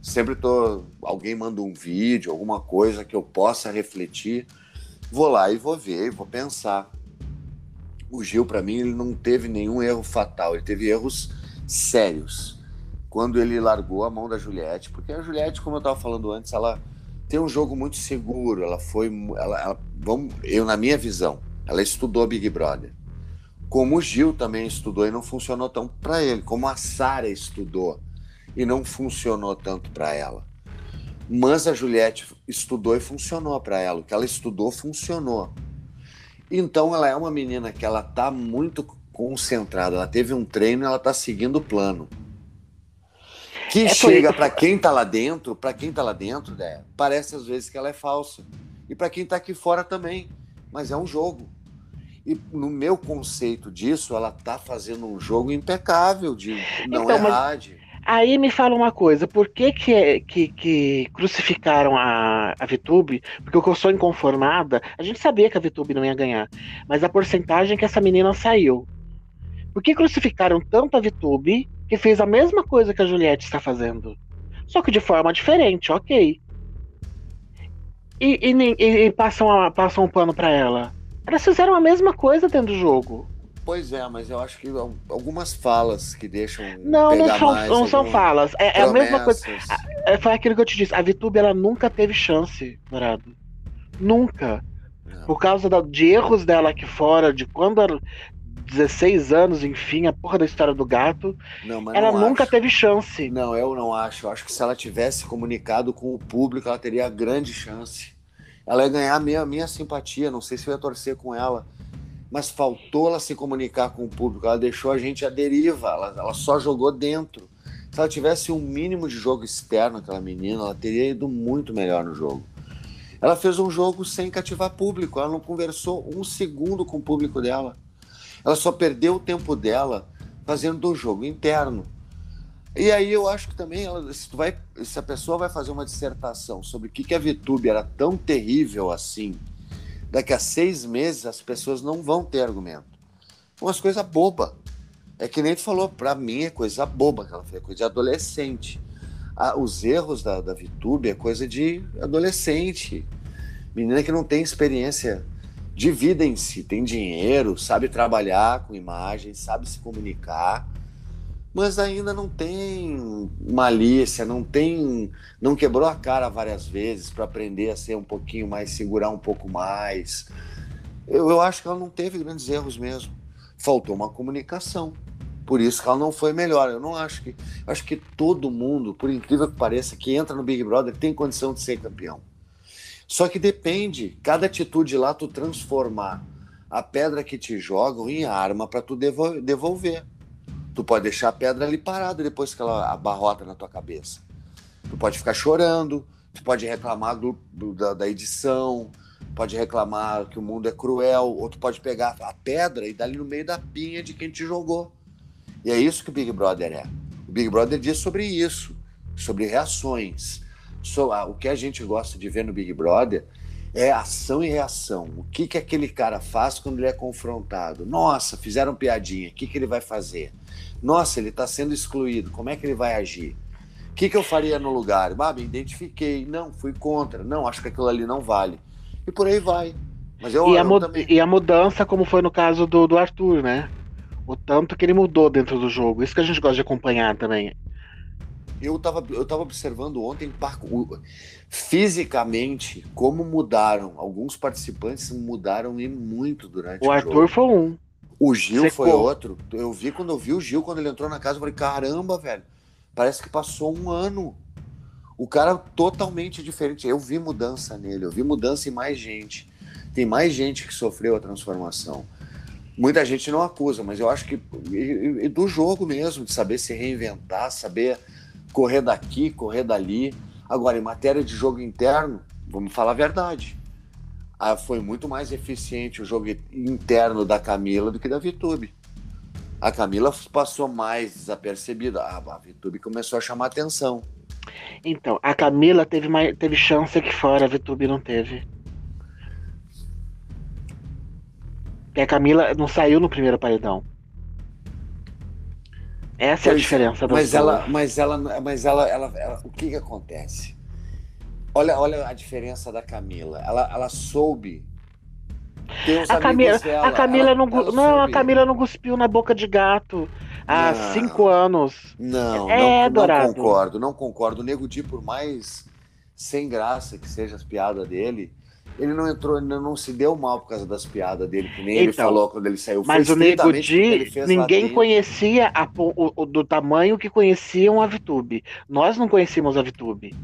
Sempre tô. Alguém manda um vídeo, alguma coisa que eu possa refletir. Vou lá e vou ver, e vou pensar. O Gil, para mim, ele não teve nenhum erro fatal, ele teve erros sérios. Quando ele largou a mão da Juliette, porque a Juliette, como eu estava falando antes, ela tem um jogo muito seguro. Ela foi. Ela, ela, vamos, eu, na minha visão, ela estudou Big Brother. Como o Gil também estudou e não funcionou tão para ele, como a Sara estudou e não funcionou tanto para ela. Mas a Juliette estudou e funcionou para ela. O que ela estudou funcionou. Então ela é uma menina que ela tá muito concentrada. Ela teve um treino, ela tá seguindo o plano. Que é chega para quem tá lá dentro, para quem tá lá dentro, né, parece às vezes que ela é falsa. E para quem tá aqui fora também. Mas é um jogo. E no meu conceito disso, ela tá fazendo um jogo impecável de não então, errar. De... Aí me fala uma coisa, por que que, que, que crucificaram a, a Vitube? Porque eu sou inconformada, a gente sabia que a Vitube não ia ganhar, mas a porcentagem que essa menina saiu. Por que crucificaram tanto a Vitube que fez a mesma coisa que a Juliette está fazendo? Só que de forma diferente, ok. E, e, e, e passam, a, passam um pano para ela. Elas fizeram a mesma coisa dentro do jogo. Pois é, mas eu acho que algumas falas que deixam. Não, não são, mais, não são falas. É, é, a mesma coisa. É, foi aquilo que eu te disse. A VTube ela nunca teve chance, Dourado. Nunca. Não. Por causa da, de erros dela aqui fora, de quando ela. 16 anos, enfim, a porra da história do gato. Não, ela nunca acho. teve chance. Não, eu não acho. Eu acho que se ela tivesse comunicado com o público, ela teria grande chance ela ia ganhar a minha, minha simpatia, não sei se eu ia torcer com ela, mas faltou ela se comunicar com o público, ela deixou a gente à deriva, ela, ela só jogou dentro. Se ela tivesse um mínimo de jogo externo, aquela menina, ela teria ido muito melhor no jogo. Ela fez um jogo sem cativar público, ela não conversou um segundo com o público dela. Ela só perdeu o tempo dela fazendo do jogo interno. E aí eu acho que também, ela, se, vai, se a pessoa vai fazer uma dissertação sobre o que, que a VTube era tão terrível assim, daqui a seis meses as pessoas não vão ter argumento. Umas coisas boba. É que nem tu falou, para mim é coisa boba que ela fez, é coisa de adolescente. Ah, os erros da, da VTube é coisa de adolescente. Menina que não tem experiência de vida em si, tem dinheiro, sabe trabalhar com imagens, sabe se comunicar mas ainda não tem malícia, não tem, não quebrou a cara várias vezes para aprender a ser um pouquinho mais, segurar um pouco mais. Eu, eu acho que ela não teve grandes erros mesmo. Faltou uma comunicação. Por isso que ela não foi melhor. Eu não acho que, acho que todo mundo, por incrível que pareça, que entra no Big Brother tem condição de ser campeão. Só que depende, cada atitude lá tu transformar a pedra que te jogam em arma para tu devolver. Tu pode deixar a pedra ali parada depois que ela abarrota na tua cabeça. Tu pode ficar chorando, tu pode reclamar do, do da, da, edição, pode reclamar que o mundo é cruel, ou tu pode pegar a pedra e dar ali no meio da pinha de quem te jogou. E é isso que o Big Brother é. O Big Brother diz sobre isso, sobre reações. So, o que a gente gosta de ver no Big Brother é ação e reação. O que, que aquele cara faz quando ele é confrontado? Nossa, fizeram piadinha, o que, que ele vai fazer? Nossa, ele está sendo excluído, como é que ele vai agir? O que, que eu faria no lugar? Ah, me identifiquei, não, fui contra, não, acho que aquilo ali não vale. E por aí vai. Mas eu, e, a, também... e a mudança, como foi no caso do, do Arthur, né? O tanto que ele mudou dentro do jogo. Isso que a gente gosta de acompanhar também. Eu estava eu tava observando ontem fisicamente como mudaram. Alguns participantes mudaram e muito durante o, o Arthur foi um. O Gil Secou. foi outro. Eu vi quando eu vi o Gil, quando ele entrou na casa, eu falei, caramba, velho, parece que passou um ano. O cara totalmente diferente. Eu vi mudança nele, eu vi mudança em mais gente. Tem mais gente que sofreu a transformação. Muita gente não acusa, mas eu acho que e, e do jogo mesmo, de saber se reinventar, saber correr daqui, correr dali. Agora, em matéria de jogo interno, vamos falar a verdade ah, foi muito mais eficiente o jogo interno da Camila do que da VTube. A Camila passou mais desapercebida. A, a VTube começou a chamar atenção. Então, a Camila teve, mais, teve chance aqui fora, a VTube não teve. E a Camila não saiu no primeiro paredão. Essa pois, é a diferença. Mas ela, mas ela, mas ela, ela, ela, o que que acontece? Olha, olha a diferença da Camila. Ela, ela soube. a Camila, dela, a Camila ela, não, ela não, a Camila não cuspiu na boca de gato há não, cinco anos. Não, é, não, não concordo, não concordo. O Nego Di, por mais sem graça que seja as piadas dele, ele não entrou, ele não se deu mal por causa das piadas dele, que nem então, ele falou quando ele saiu. Mas o Nego Di, ninguém conhecia a, o, o, do tamanho que conheciam a VTube. Nós não conhecíamos a VTube.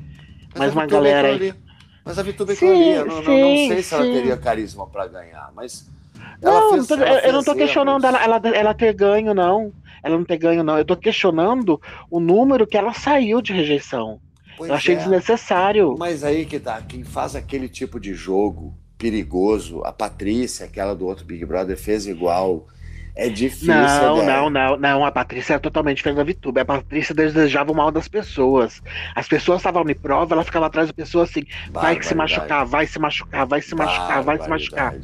Mas, uma galera aí. Mas a Vitube Claria, não, sim, não, não sei se ela teria carisma para ganhar, mas. não, eu, eu não tô questionando ela, ela, ela ter ganho, não. ela não ter ganho, não. Eu tô questionando o número que ela saiu de rejeição. Pois eu achei é. desnecessário. Mas aí que tá, quem faz aquele tipo de jogo perigoso, a Patrícia, aquela do outro Big Brother, fez igual. É difícil. Não, não, não, não. A Patrícia é totalmente diferente da Vitube. A Patrícia desejava o mal das pessoas. As pessoas estavam em prova, ela ficava atrás da pessoa assim: vai se machucar, vai se machucar, vai se machucar, vai se machucar.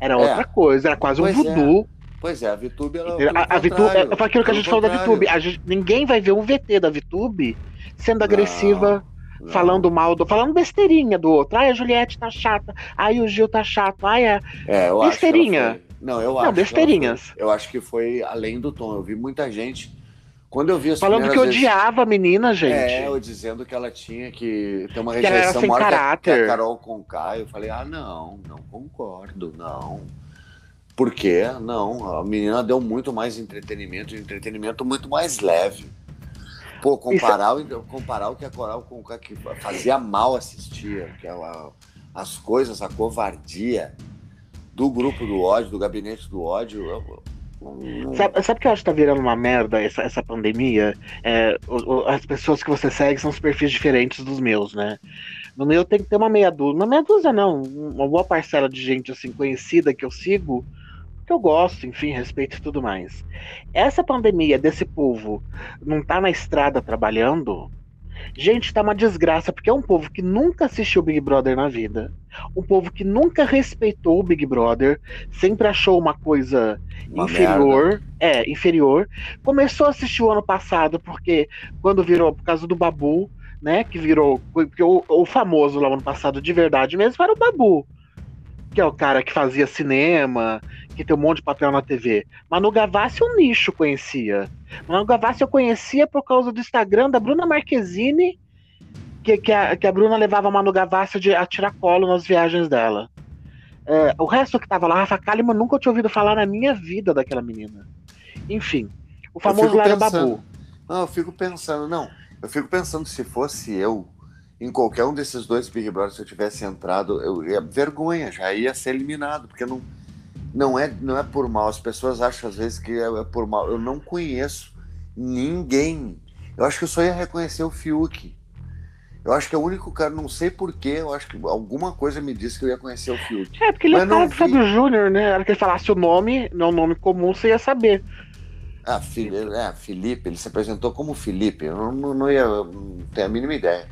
Era é. outra coisa, era quase pois um voodoo. É. Pois é, a Vitube ela. A, a Vitube, é aquilo que a gente falou da Vitube. A gente, ninguém vai ver um VT da Vitube sendo agressiva. Não não. falando mal do. falando besteirinha do outro. Ai, a Juliette tá chata. Ai, o Gil tá chato. Ai, é. é eu besteirinha. Não, eu acho. Não, besteirinhas. Foi... eu acho que foi além do tom. Eu vi muita gente. Quando eu vi as Falando que odiava a menina, gente. É, eu dizendo que ela tinha que ter uma que rejeição maior caráter. que a Carol Conká. Eu falei, ah, não, não concordo, não. Por quê? Não, a menina deu muito mais entretenimento, entretenimento muito mais leve. Pô, comparar, Isso... comparar o que a Coral com o que fazia mal assistir, que ela, é as coisas, a covardia do grupo do ódio, do gabinete do ódio. Eu, Sabe, sabe que eu acho que tá virando uma merda essa, essa pandemia? É, o, o, as pessoas que você segue são os perfis diferentes dos meus, né? No meu tem que ter uma meia dúzia. Uma meia dúzia não, uma boa parcela de gente assim conhecida que eu sigo que eu gosto, enfim, respeito e tudo mais. Essa pandemia desse povo não tá na estrada trabalhando, gente, tá uma desgraça, porque é um povo que nunca assistiu Big Brother na vida. Um povo que nunca respeitou o Big Brother, sempre achou uma coisa uma inferior. Merda. É, inferior. Começou a assistir o ano passado, porque quando virou, por causa do Babu, né? Que virou. Porque o, o famoso lá no ano passado, de verdade mesmo, era o Babu. Que é o cara que fazia cinema, que tem um monte de papel na TV. Manu Gavassi o nicho conhecia. Manu Gavassi eu conhecia por causa do Instagram da Bruna Marquezine, que, que, a, que a Bruna levava a Manu Gavassi de, a tiracolo nas viagens dela. É, o resto que tava lá, Rafa Kalimann, nunca tinha ouvido falar na minha vida daquela menina. Enfim, o famoso Lara Babu. Não, eu fico pensando, não. Eu fico pensando se fosse eu, em qualquer um desses dois Big Brother, se eu tivesse entrado, eu ia vergonha, já ia ser eliminado, porque não não é, não é por mal. As pessoas acham às vezes que é, é por mal. Eu não conheço ninguém. Eu acho que eu só ia reconhecer o Fiuk. Eu acho que é o único cara, não sei porquê, eu acho que alguma coisa me disse que eu ia conhecer o Fiuk. É, porque ele Mas é cara do Fábio Júnior, né? Era que ele falasse o nome, não é um nome comum, você ia saber. Ah, Felipe, é, Felipe, ele se apresentou como Felipe, eu não, não ia não tenho a mínima ideia.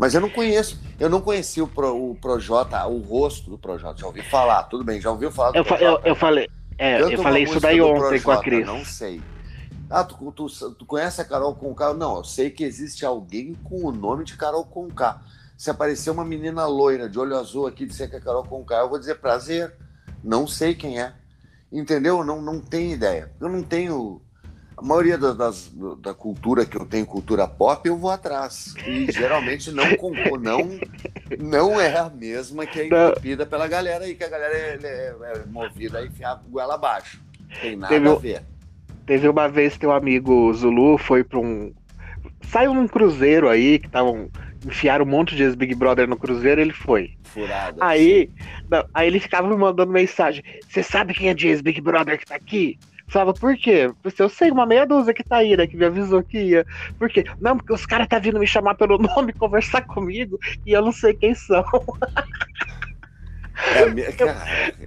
Mas eu não conheço, eu não conheci o, Pro, o Projota, o rosto do Projota. Já ouvi falar, tudo bem, já ouviu falar do eu, eu, eu, falei, é, eu falei isso daí ontem Projota, com a Cris. Não sei. Ah, tu, tu, tu, conhece a Carol Conká? Não, eu sei que existe alguém com o nome de Carol Conká. Se aparecer uma menina loira de olho azul aqui disser que é Carol Conká, eu vou dizer prazer. Não sei quem é. Entendeu? Não, não tenho ideia. Eu não tenho a maioria das, das, da cultura que eu tenho, cultura pop, eu vou atrás. E geralmente não, não, não é a mesma que é entupida pela galera aí, que a galera é, é, é movida a enfiar goela abaixo. Tem nada teve, a ver. Teve uma vez que teu amigo Zulu foi para um. Saiu num cruzeiro aí, que estavam. Enfiaram um monte de Big Brother no cruzeiro, ele foi. Furado. Aí, não, aí ele ficava me mandando mensagem. Você sabe quem é James Big Brother que tá aqui? Falava, por quê? Porque eu sei, uma meia dúzia que tá aí, né? Que me avisou que ia. Por quê? Não, porque os caras tá vindo me chamar pelo nome, conversar comigo, e eu não sei quem são. É, minha...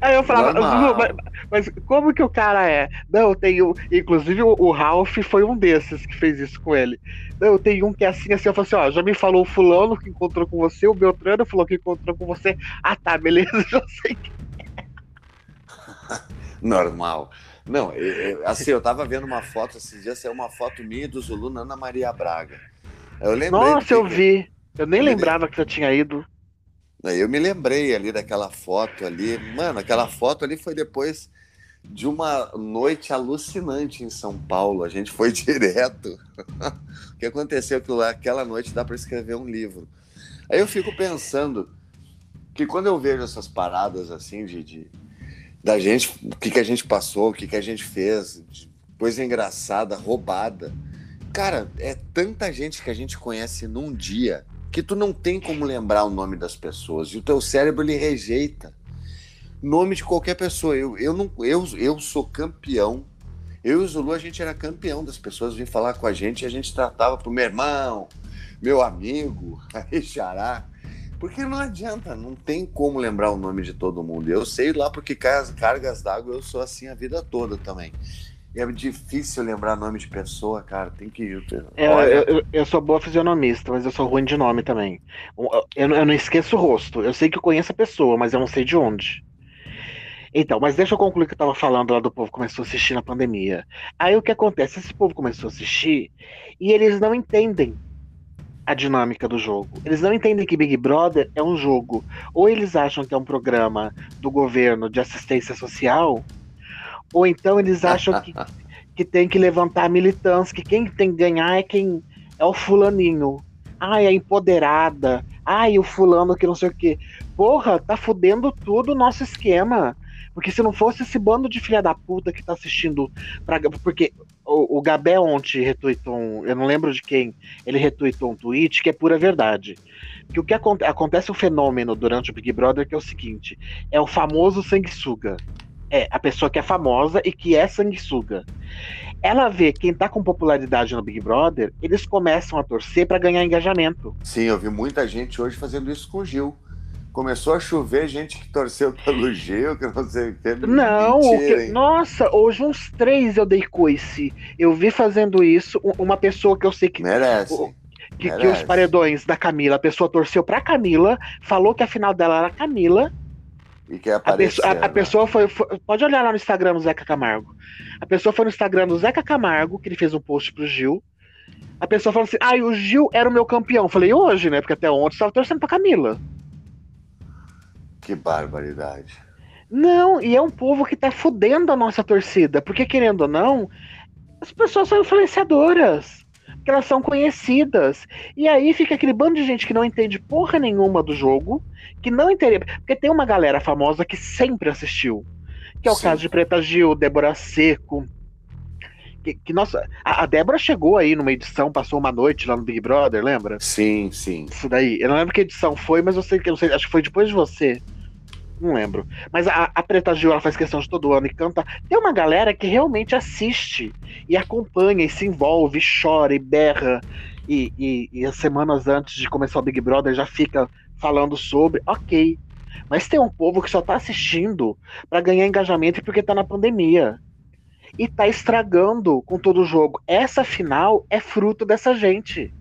Aí eu falava, mas, mas, como que o cara é? Não, tem um. Inclusive o, o, Ralph foi um desses que fez isso com ele. Não, tem um que é assim, assim, eu falei assim, ó, já me falou o fulano que encontrou com você, o Beltrano falou que encontrou com você. Ah tá, beleza, já sei que é. Normal. Não, eu, assim, eu tava vendo uma foto esses dias, saiu uma foto minha do Zulu na Ana Maria Braga. Eu lembrei Nossa, eu vi. Eu nem eu lembrava que você tinha ido. Eu me lembrei ali daquela foto ali. Mano, aquela foto ali foi depois de uma noite alucinante em São Paulo. A gente foi direto. o que aconteceu aquilo lá? Aquela noite dá para escrever um livro. Aí eu fico pensando que quando eu vejo essas paradas assim de, de da gente, o que, que a gente passou, o que, que a gente fez, coisa engraçada, roubada. Cara, é tanta gente que a gente conhece num dia que tu não tem como lembrar o nome das pessoas e o teu cérebro ele rejeita nome de qualquer pessoa. Eu, eu, não, eu, eu sou campeão Eu e o Zulu, a gente era campeão das pessoas vinham falar com a gente e a gente tratava pro meu irmão, meu amigo, aí xará. Porque não adianta, não tem como lembrar o nome de todo mundo. Eu sei lá porque cargas d'água eu sou assim a vida toda também. E é difícil lembrar nome de pessoa, cara. Tem que ir. É, eu, eu, eu, sou boa fisionomista, mas eu sou ruim de nome também. Eu, eu, não esqueço o rosto. Eu sei que eu conheço a pessoa, mas eu não sei de onde. Então, mas deixa eu concluir o que eu tava falando lá do povo começou a assistir na pandemia. Aí o que acontece? Esse povo começou a assistir e eles não entendem a dinâmica do jogo. Eles não entendem que Big Brother é um jogo. Ou eles acham que é um programa do governo de assistência social, ou então eles acham que, que tem que levantar militância, que quem tem que ganhar é quem é o fulaninho. Ai, a empoderada. Ai, o fulano que não sei o quê. Porra, tá fudendo tudo o nosso esquema. Porque se não fosse esse bando de filha da puta que tá assistindo. Pra, porque o, o Gabé ontem retweetou um. Eu não lembro de quem. Ele retweetou um tweet que é pura verdade. Que o que aconte, acontece um fenômeno durante o Big Brother que é o seguinte: é o famoso sanguessuga. É a pessoa que é famosa e que é sanguessuga. Ela vê quem tá com popularidade no Big Brother, eles começam a torcer para ganhar engajamento. Sim, eu vi muita gente hoje fazendo isso com o Gil começou a chover gente que torceu pelo Gil, que não sei o que. Não, Mentira, que, nossa, hoje uns três eu dei coice. Eu vi fazendo isso uma pessoa que eu sei que. Merece. que, que, os paredões da Camila, a pessoa torceu pra Camila, falou que a final dela era Camila. E que a, pessoa, a, a né? pessoa foi, foi, Pode olhar lá no Instagram do Zeca Camargo. A pessoa foi no Instagram do Zeca Camargo, que ele fez um post pro Gil. A pessoa falou assim: ah, o Gil era o meu campeão. Falei, hoje, né? Porque até ontem você estava torcendo pra Camila. Que barbaridade. Não, e é um povo que tá fudendo a nossa torcida, porque querendo ou não, as pessoas são influenciadoras, porque elas são conhecidas. E aí fica aquele bando de gente que não entende porra nenhuma do jogo, que não entende. Porque tem uma galera famosa que sempre assistiu. Que é o Sim. caso de Preta Gil, Débora Seco. Que, que nossa, a, a Débora chegou aí numa edição, passou uma noite lá no Big Brother, lembra? Sim, sim. Isso daí. Eu não lembro que edição foi, mas eu sei que eu sei, acho que foi depois de você. Não lembro. Mas a, a Preta Gil ela faz questão de todo ano e canta. Tem uma galera que realmente assiste e acompanha e se envolve, e chora e berra. E, e, e as semanas antes de começar o Big Brother já fica falando sobre. Ok. Mas tem um povo que só tá assistindo para ganhar engajamento porque tá na pandemia. E tá estragando com todo o jogo. Essa final é fruto dessa gente.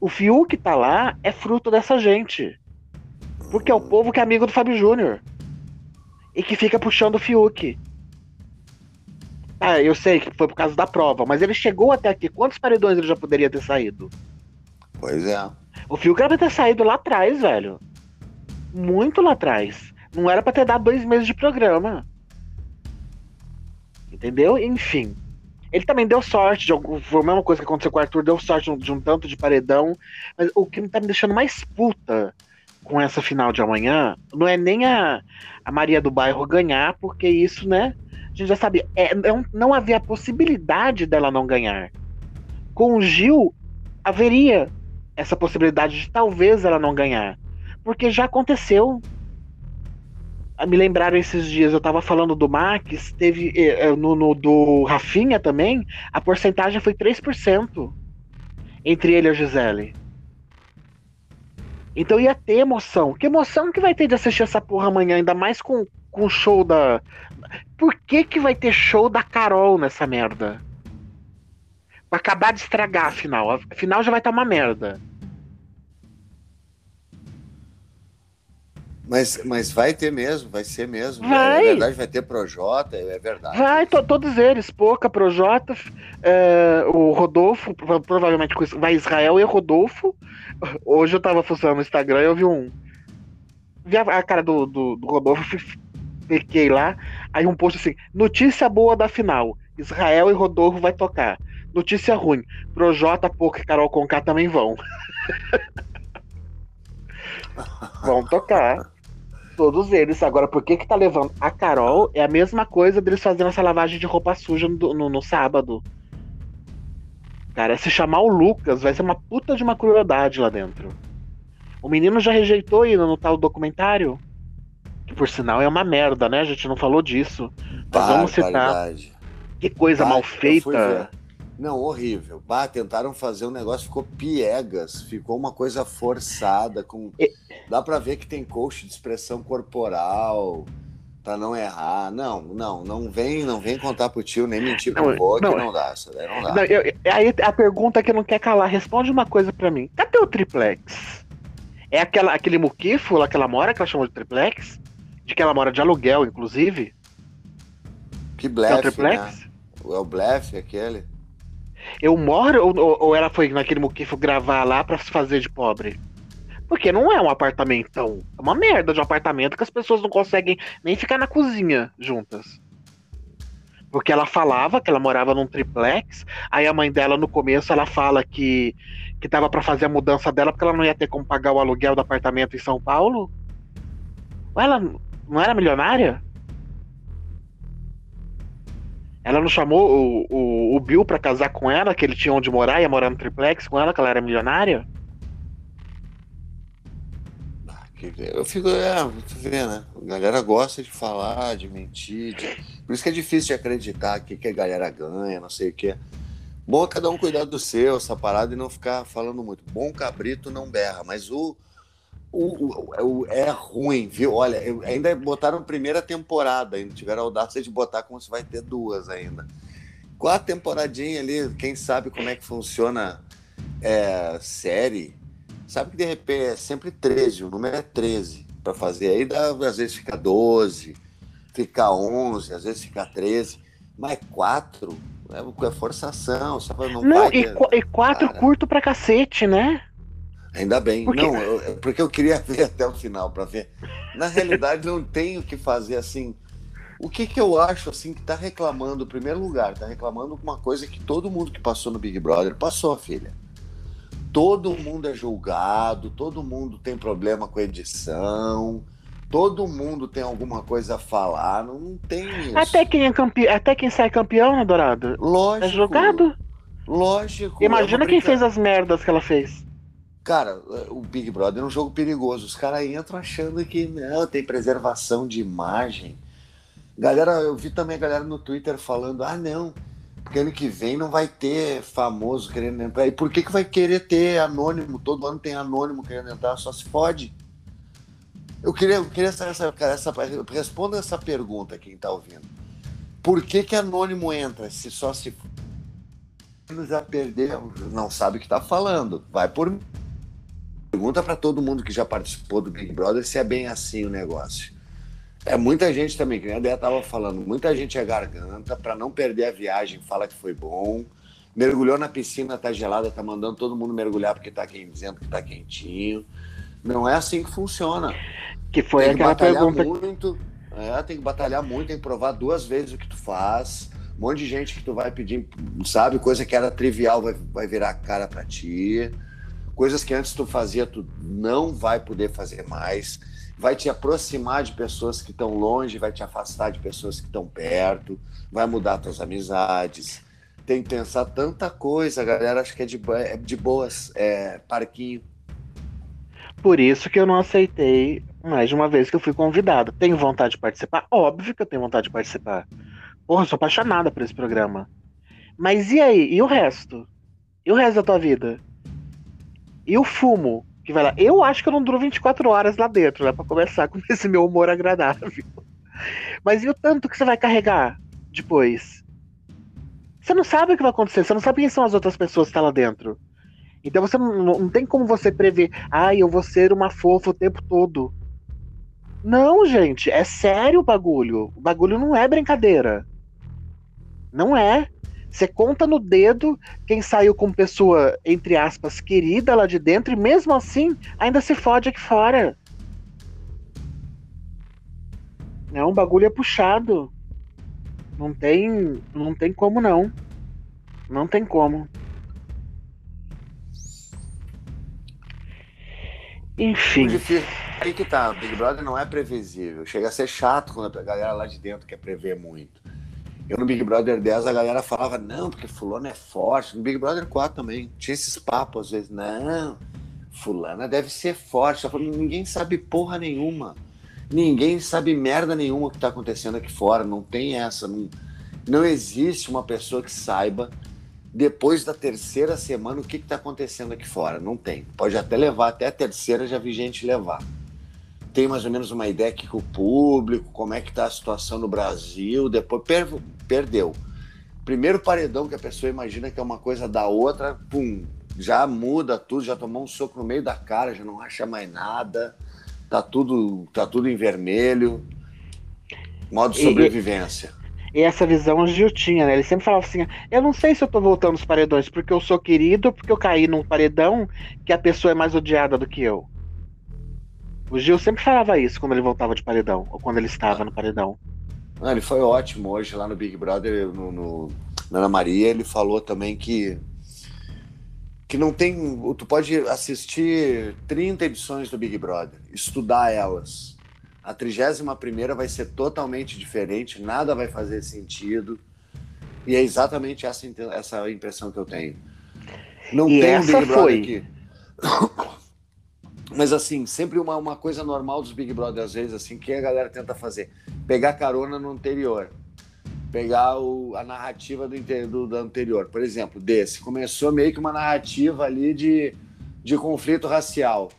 O Fiuk tá lá é fruto dessa gente. Porque é o povo que é amigo do Fábio Júnior. E que fica puxando o Fiuk. Ah, eu sei que foi por causa da prova, mas ele chegou até aqui. Quantos paredões ele já poderia ter saído? Pois é. O Fiuk era pra ter saído lá atrás, velho. Muito lá atrás. Não era pra ter dado dois meses de programa. Entendeu? Enfim. Ele também deu sorte, de algum, foi a mesma coisa que aconteceu com o Arthur, deu sorte de um, tanto de paredão. Mas o que tá me deixando mais puta com essa final de amanhã não é nem a, a Maria do Bairro ganhar, porque isso, né? A gente já sabia. É, não, não havia possibilidade dela não ganhar. Com o Gil, haveria essa possibilidade de talvez ela não ganhar. Porque já aconteceu. Me lembraram esses dias, eu tava falando do Max, teve eh, eh, no, no do Rafinha também, a porcentagem foi 3% entre ele e a Gisele. Então ia ter emoção. Que emoção que vai ter de assistir essa porra amanhã, ainda mais com, o show da. Por que que vai ter show da Carol nessa merda? Pra acabar de estragar a final. A final já vai estar tá uma merda. Mas, mas vai ter mesmo, vai ser mesmo. Vai. É verdade, vai ter Projota, é verdade. Vai, to, todos eles, Pouca, Projota, é, o Rodolfo, provavelmente vai Israel e Rodolfo. Hoje eu tava funcionando no Instagram e eu vi um. Vi a, a cara do, do, do Rodolfo, fiquei lá. Aí um post assim: notícia boa da final. Israel e Rodolfo vai tocar. Notícia ruim. Projota, Pouca e Carol Conká também vão. vão tocar. Todos eles. Agora, por que que tá levando a Carol? É a mesma coisa deles fazendo essa lavagem de roupa suja no, no, no sábado. Cara, se chamar o Lucas vai ser uma puta de uma crueldade lá dentro. O menino já rejeitou ir no tal documentário. Que por sinal é uma merda, né? A gente não falou disso. Mas vamos citar. Que coisa bah, mal feita. Não, horrível. Bah, tentaram fazer um negócio, ficou piegas, ficou uma coisa forçada. com. Dá para ver que tem coach de expressão corporal para não errar. Não, não, não vem, não vem contar pro tio, nem mentir pro avô, que não dá. Isso daí não dá. Não, eu, aí a pergunta que não quer calar, responde uma coisa para mim. Cadê o triplex? É aquela, aquele muquifo lá que ela mora, que ela chamou de triplex? De que ela mora de aluguel, inclusive? Que blefe, é o triplex? Né? É o blefe aquele? Eu moro ou, ou ela foi naquele muquifo gravar lá para se fazer de pobre? Porque não é um apartamentão. É uma merda de um apartamento que as pessoas não conseguem nem ficar na cozinha juntas. Porque ela falava que ela morava num triplex, aí a mãe dela no começo ela fala que que tava para fazer a mudança dela porque ela não ia ter como pagar o aluguel do apartamento em São Paulo. Ela não era milionária? Ela não chamou o, o, o Bill para casar com ela, que ele tinha onde morar, ia morar no triplex com ela, que ela era milionária? Eu fico, é, tu vê, né? A galera gosta de falar, de mentir. De... Por isso que é difícil de acreditar que, que a galera ganha, não sei o que. Bom é cada um cuidar do seu, essa parada, e não ficar falando muito. Bom cabrito não berra, mas o, o, o, o é ruim, viu? Olha, ainda botaram primeira temporada, ainda tiveram a audácia de botar como se vai ter duas ainda. Quatro temporadinha ali, quem sabe como é que funciona é, série Sabe que de repente é sempre 13, o número é 13 para fazer. Aí dá, às vezes fica 12, fica 11, às vezes fica 13. Mas 4 é, é forçação, sabe? Não, não e, e 4 curto pra cacete, né? Ainda bem. Porque... Não, eu, porque eu queria ver até o final para ver. Na realidade, não tenho o que fazer assim. O que que eu acho assim que tá reclamando, em primeiro lugar, tá reclamando uma coisa que todo mundo que passou no Big Brother passou, filha todo mundo é julgado, todo mundo tem problema com edição, todo mundo tem alguma coisa a falar, não, não tem isso. Até quem, é campe... Até quem sai campeão, né, Dourado? Lógico. É julgado. Lógico. Imagina é quem fez as merdas que ela fez. Cara, o Big Brother é um jogo perigoso. Os caras entram achando que não, tem preservação de imagem. Galera, eu vi também a galera no Twitter falando: ah, não, porque ano que vem não vai ter famoso querendo entrar. E por que, que vai querer ter anônimo? Todo ano tem anônimo querendo entrar, só se fode. Eu queria, eu queria essa, essa, essa, responda essa pergunta quem está ouvindo. Por que que anônimo entra se só se já perdeu, não sabe o que está falando? Vai por pergunta para todo mundo que já participou do Big Brother se é bem assim o negócio. É muita gente também, que a Dea tava falando, muita gente é garganta, para não perder a viagem, fala que foi bom. Mergulhou na piscina, tá gelada, tá mandando todo mundo mergulhar porque tá dizendo que tá quentinho. Não é assim que funciona. Que foi tem aquela que pergunta. Muito, é, tem que batalhar muito, tem que provar duas vezes o que tu faz. Um monte de gente que tu vai pedir, sabe, coisa que era trivial vai, vai virar cara para ti. Coisas que antes tu fazia, tu não vai poder fazer mais vai te aproximar de pessoas que estão longe, vai te afastar de pessoas que estão perto, vai mudar tuas amizades. Tem que pensar tanta coisa, a galera acha que é de, é de boas, é parquinho. Por isso que eu não aceitei mais de uma vez que eu fui convidado. Tenho vontade de participar? Óbvio que eu tenho vontade de participar. Porra, sou apaixonada por esse programa. Mas e aí? E o resto? E o resto da tua vida? E o fumo? que vai lá. Eu acho que eu não duro 24 horas lá dentro, né? Pra começar com esse meu humor agradável. Mas e o tanto que você vai carregar depois? Você não sabe o que vai acontecer, você não sabe quem são as outras pessoas que estão tá lá dentro. Então você não, não tem como você prever, ai, ah, eu vou ser uma fofa o tempo todo. Não, gente, é sério o bagulho. O bagulho não é brincadeira. Não é. Você conta no dedo quem saiu com pessoa, entre aspas, querida lá de dentro, e mesmo assim ainda se fode aqui fora. É um bagulho é puxado. Não tem, não tem como não. Não tem como. Enfim. Aí que tá, Big Brother não é previsível. Chega a ser chato quando a galera lá de dentro quer prever muito. Eu no Big Brother 10 a galera falava, não, porque fulano é forte. No Big Brother 4 também. Tinha esses papos às vezes, não, fulana deve ser forte. Falei, ninguém sabe porra nenhuma. Ninguém sabe merda nenhuma que tá acontecendo aqui fora. Não tem essa. Não... Não existe uma pessoa que saiba depois da terceira semana o que está acontecendo aqui fora. Não tem. Pode até levar, até a terceira já vi gente levar. Tem mais ou menos uma ideia que o público, como é que está a situação no Brasil, depois per perdeu. Primeiro paredão que a pessoa imagina que é uma coisa da outra, pum, já muda tudo, já tomou um soco no meio da cara, já não acha mais nada, tá tudo, tá tudo em vermelho. Modo sobrevivência. E, e essa visão o Gil tinha, né? Ele sempre falava assim: eu não sei se eu tô voltando os paredões porque eu sou querido porque eu caí num paredão que a pessoa é mais odiada do que eu. O Gil sempre falava isso quando ele voltava de paredão, ou quando ele estava no paredão. Ah, ele foi ótimo hoje lá no Big Brother, no, no, na Ana Maria. Ele falou também que que não tem. Tu pode assistir 30 edições do Big Brother, estudar elas. A 31 primeira vai ser totalmente diferente, nada vai fazer sentido. E é exatamente essa, essa impressão que eu tenho. Não e tem um Big Brother foi... aqui. Mas assim, sempre uma, uma coisa normal dos Big Brother, às vezes, assim, que a galera tenta fazer. Pegar carona no anterior pegar o, a narrativa do, do, do, anterior. Por exemplo, desse. Começou meio que uma narrativa ali de, de conflito racial.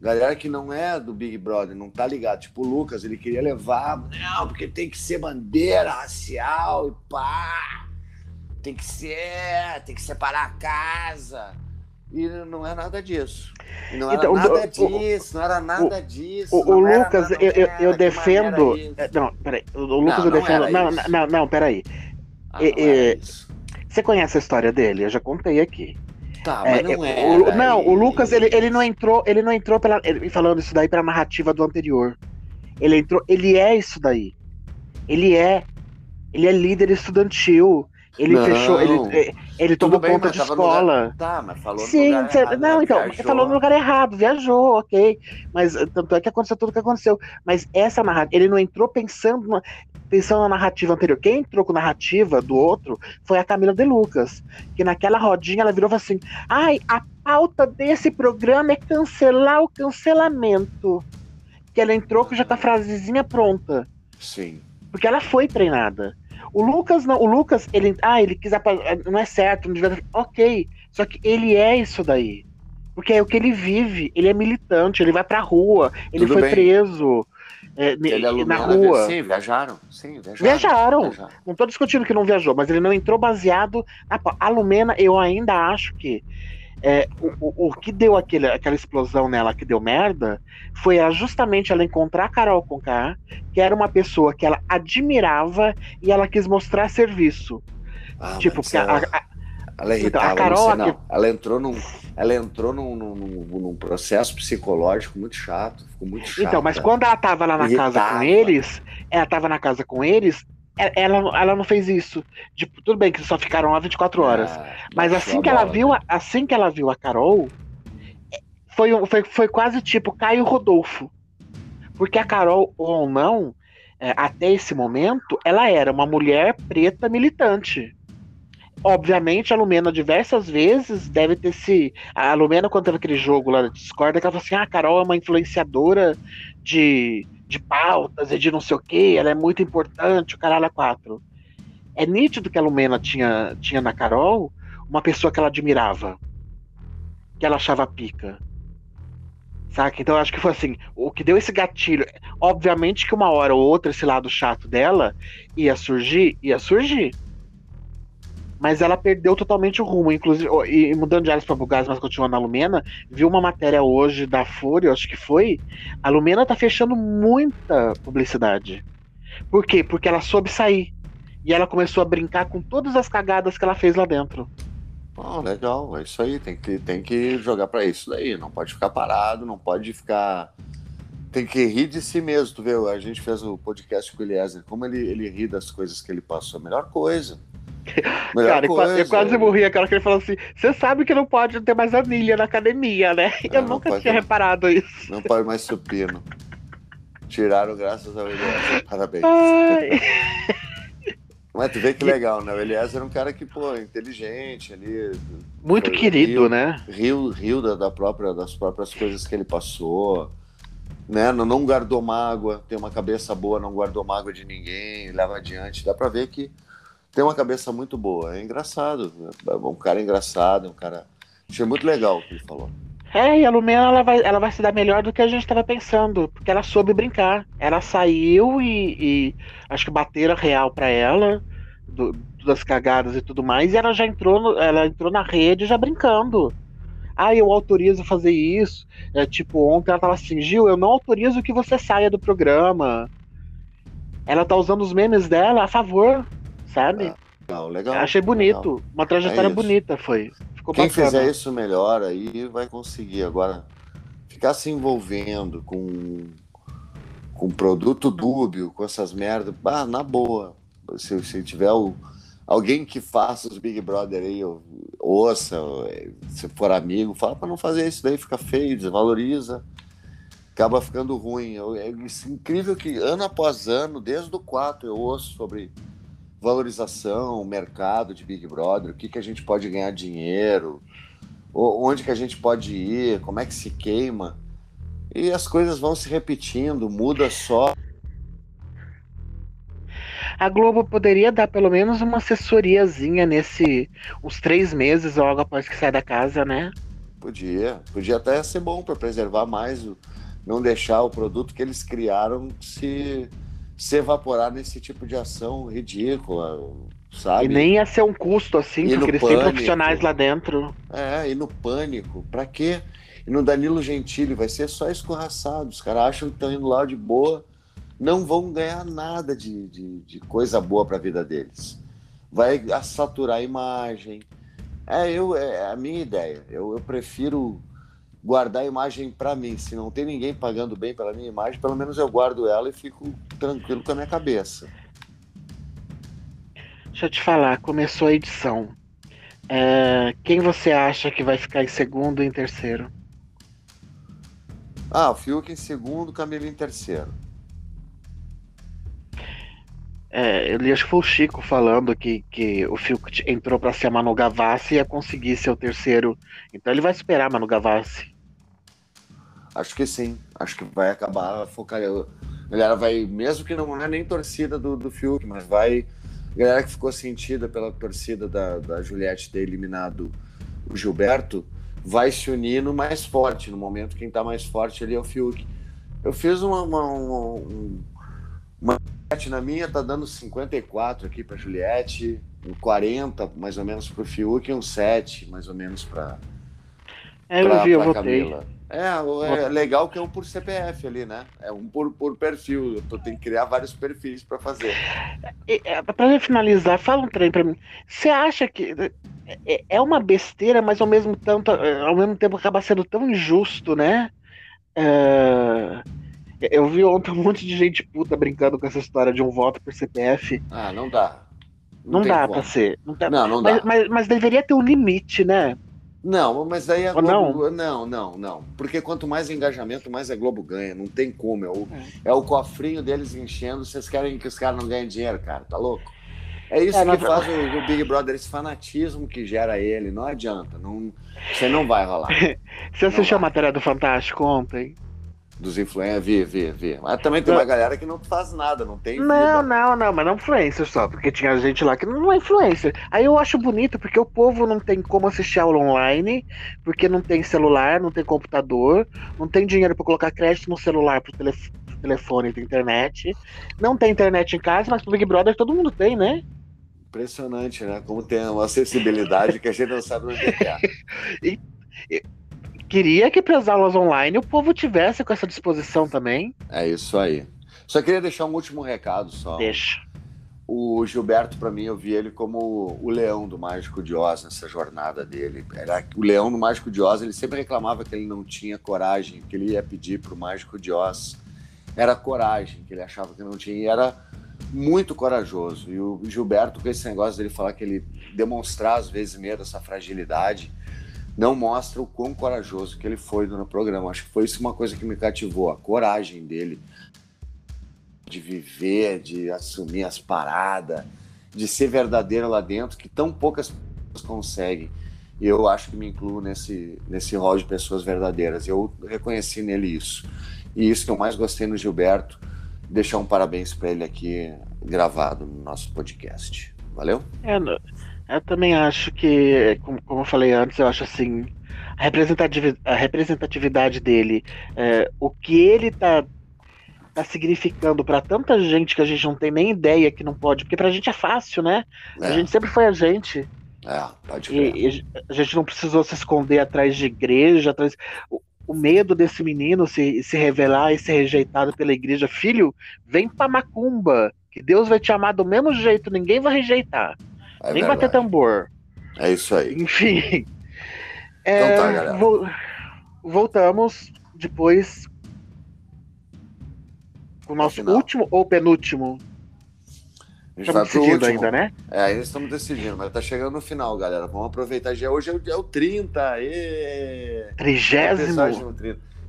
Galera que não é do Big Brother, não tá ligado. Tipo, o Lucas, ele queria levar. Não, porque tem que ser bandeira racial e pá. Tem que ser, tem que separar a casa. E não é nada disso. Não então, era nada o, disso, não era nada o, disso. O, o Lucas, eu, eu, eu defendo. É, não, peraí. O Lucas não, eu defendo. Não, não, não, não, peraí. Ah, e, e, você conhece a história dele? Eu já contei aqui. Tá, mas é, não é. O, não, o Lucas, ele, ele não entrou, ele não entrou pela. Ele, falando isso daí pela narrativa do anterior. Ele entrou. Ele é isso daí. Ele é. Ele é líder estudantil. Ele não. fechou. Ele, ele tomou bem, conta de escola. Lugar... Tá, mas falou Sim, no lugar errado, Não, né? então, viajou. falou no lugar errado, viajou, ok. Mas tanto é que aconteceu tudo o que aconteceu. Mas essa narrativa, ele não entrou pensando na, pensando na narrativa anterior. Quem entrou com a narrativa do outro foi a Camila De Lucas. Que naquela rodinha ela virou assim: ai, a pauta desse programa é cancelar o cancelamento. Que ela entrou com já com a frasezinha pronta. Sim. Porque ela foi treinada. O Lucas não, o Lucas, ele, ah, ele quis não é certo, não devia, ok, só que ele é isso daí. Porque é o que ele vive, ele é militante, ele vai pra rua, ele Tudo foi bem. preso. É, ele é na rua. Sim, viajaram. Sim, viajaram. Viajaram. viajaram. Não tô discutindo que não viajou, mas ele não entrou baseado. Na... A Lumena, eu ainda acho que é, o, o, que deu aquele, aquela explosão nela que deu merda foi justamente ela encontrar a Carol Conká, que era uma pessoa que ela admirava e ela quis mostrar serviço. Ah, tipo, porque ela, a, a, ela é então, a Carol. Não, ela entrou num. Ela entrou num, num, num, processo psicológico muito chato, ficou muito chato. Então, mas quando ela tava lá na Irritava. casa com eles, ela tava na casa com eles, ela, ela não fez isso. Tipo, tudo bem que só ficaram lá 24 horas. Ah, mas assim que ela viu, assim que ela viu a Carol, foi, foi, foi quase tipo Caio Rodolfo. Porque a Carol, ou não, é, até esse momento, ela era uma mulher preta militante. Obviamente, a Lumena diversas vezes deve ter se. A Lumena, quando teve aquele jogo lá da Discord, ela falou assim: ah, a Carol é uma influenciadora de de pautas e de não sei o que, ela é muito importante, o caralho é quatro. É nítido que a Lumena tinha, tinha na Carol uma pessoa que ela admirava, que ela achava pica. Saca? Então eu acho que foi assim, o que deu esse gatilho, obviamente que uma hora ou outra esse lado chato dela ia surgir, ia surgir mas ela perdeu totalmente o rumo. Inclusive, e mudando de áreas para Bugás, mas continuando na Lumena, viu uma matéria hoje da Folha, acho que foi. A Lumena tá fechando muita publicidade. Por quê? Porque ela soube sair. E ela começou a brincar com todas as cagadas que ela fez lá dentro. Oh, legal, é isso aí, tem que, tem que jogar para isso daí, não pode ficar parado, não pode ficar. Tem que rir de si mesmo, tu vê? A gente fez o podcast com o Eliezer, como ele, ele ri das coisas que ele passou, a melhor coisa cara, coisa, eu quase morri aquela que ele falou assim: você sabe que não pode ter mais anilha na academia, né? É, eu nunca tinha ter... reparado isso. Não pode mais supino. Tiraram graças ao Eliezer. Parabéns. Mas tu vê que legal, né? O Eliezer era um cara que, pô, inteligente ali. Muito querido, né? Riu, riu da, da, própria, das próprias coisas que ele passou. Né? Não, não guardou mágoa, tem uma cabeça boa, não guardou mágoa de ninguém, leva adiante. Dá pra ver que tem uma cabeça muito boa. É engraçado. É um cara engraçado, um cara. Achei muito legal o que ele falou. É, e a Lumena ela vai, ela vai se dar melhor do que a gente estava pensando, porque ela soube brincar. Ela saiu e, e acho que bateram real para ela, do, das cagadas e tudo mais, e ela já entrou, no, ela entrou na rede já brincando. Ah, eu autorizo fazer isso. É, tipo, ontem ela tava assim, Gil, eu não autorizo que você saia do programa. Ela tá usando os memes dela a favor, sabe? Ah, legal, legal. Achei bonito. legal. Uma trajetória É bonita foi. Ficou Quem bacana. fizer isso melhor aí vai conseguir. Agora, ficar se envolvendo com, com produto dúbio, com essas merdas, bah, na boa. Se, se tiver o, alguém que faça os Big Brother aí, ou- ouça, ou, se for amigo, fala para não fazer isso daí, fica feio, desvaloriza, acaba ficando ruim. Eu- É isso- incrível que ano após ano, desde o 4, eu ouço sobre valorização, mercado de Big Brother, o que, que a gente pode ganhar dinheiro, onde que a gente pode ir, como é que se queima. E as coisas vão se repetindo, muda só. A Globo poderia dar pelo menos uma assessoriazinha nesse. uns três meses logo após que sai da casa, né? Podia, podia até ser bom para preservar mais, o, não deixar o produto que eles criaram se, se evaporar nesse tipo de ação ridícula, sabe? E nem ia ser um custo assim, E porque eles têm pânico. profissionais lá dentro. É, e no pânico, pra quê? E no Danilo Gentili vai ser só escorraçado. Os caras acham que estão indo lá de boa, não vão ganhar nada de, de, de coisa boa pra vida deles. Vai saturar a imagem. É, eu, é a minha ideia. Eu, eu prefiro guardar a imagem pra mim. Se não tem ninguém pagando bem pela minha imagem, pelo menos eu guardo ela e fico tranquilo com a minha cabeça. Deixa eu te falar, começou a edição. É, quem você acha que vai ficar em segundo e em terceiro? Ah, o Fiuk em segundo, Camilo em terceiro. É, eu li, acho que foi o Chico falando que, que o Fiuk entrou pra ser a Manu Gavassi e ia conseguir ser o terceiro. Então ele vai superar a Manu Gavassi. Acho que sim. Acho que vai acabar focar. A galera vai, mesmo que não é nem torcida do, do Fiuk, mas vai. A galera que ficou sentida pela torcida da, da Juliette ter eliminado o Gilberto vai se unir no mais forte. No momento, quem tá mais forte ali é o Fiuk. Eu fiz uma. uma, uma, um- uma na minha, tá dando 54 aqui pra Juliette, um 40 mais ou menos pro Fiuk e um 7 mais ou menos pra, É, eu pra, vi, eu votei. Camila. É, o- é legal que é um por CPF ali, né? É um por, por perfil. Eu tô, tenho que criar vários perfis pra fazer. É, pra finalizar, fala um trem pra mim. Você acha que é, é uma besteira, mas ao mesmo, tanto, ao mesmo tempo acaba sendo tão injusto, né? É, eu vi ontem um monte de gente puta brincando com essa história de um voto por CPF. Ah, não dá. Não, tem dá pra ser. Não, dá- Não, não dá. mas, mas, mas deveria ter um limite, né? Não, mas daí a Ou Globo. Não? não, não, Porque quanto mais engajamento, mais a Globo ganha. Não tem como. É o, é o cofrinho deles enchendo. Vocês querem que os caras não ganhem dinheiro, cara? Tá louco? É isso É, que faz o, o Big Brother, esse fanatismo que gera ele. Não adianta. Não, você não vai rolar. Você assistiu a matéria do Fantástico ontem? Dos influencers, vê, vê, vê. Mas também tem uma galera que não faz nada, não tem Não, vida. não, não, mas não influencer só, porque tinha gente lá que não é influencer. Aí eu acho bonito, porque o povo não tem como assistir aula online, porque não tem celular, não tem computador, não tem dinheiro pra colocar crédito no celular pro, telef- pro telefone e pra internet. Não tem internet em casa, mas pro Big Brother todo mundo tem, né? Impressionante, né? Como tem uma acessibilidade que a gente não sabe onde é é. Queria que pras aulas online o povo tivesse com essa disposição também. É isso aí. Só queria deixar um último recado só. Deixa. O Gilberto, para mim, eu vi ele como o leão do Mágico de Oz nessa jornada dele. Era o leão do Mágico de Oz, ele sempre reclamava que ele não tinha coragem, que ele ia pedir pro Mágico de Oz. Era coragem, que ele achava que não tinha, e era muito corajoso. E o Gilberto, com esse negócio dele falar que ele demonstrar às vezes medo, essa fragilidade, não mostra o quão corajoso que ele foi no programa. Acho que foi isso uma coisa que me cativou, a coragem dele de viver, de assumir as paradas, de ser verdadeiro lá dentro, que tão poucas pessoas conseguem. E eu acho que me incluo nesse, nesse rol de pessoas verdadeiras. Eu reconheci nele isso. E isso que eu mais gostei no Gilberto, deixar um parabéns para ele aqui gravado no nosso podcast. Valeu? É, eu também acho que, como, como eu falei antes, eu acho assim, a representatividade, a representatividade dele, é, o que ele tá, tá significando para tanta gente que a gente não tem nem ideia que não pode, porque pra gente é fácil, né? É. A gente sempre foi a gente. É, pode e, e, a gente não precisou se esconder atrás de igreja, atrás. O, o medo desse menino se, se revelar e ser rejeitado pela igreja, filho, vem pra macumba, que Deus vai te amar do mesmo jeito, ninguém vai rejeitar. É nem verdade. bater tambor. É isso aí. Enfim. É, então tá, galera. Vo voltamos depois com o nosso último ou penúltimo a gente estamos decidindo ainda, né? É, ainda estamos decidindo, mas tá chegando no final, galera. Vamos aproveitar. Já hoje é o, é o 30. E... Trigésimo.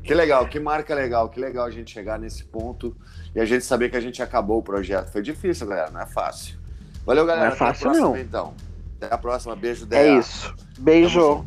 Que legal, que marca legal, que legal a gente chegar nesse ponto e a gente saber que a gente acabou o projeto. Foi difícil, galera, não é fácil. Valeu, galera. Não é fácil, Até a próxima, não. então. Até a próxima. Beijo, Dea. É isso. Beijo.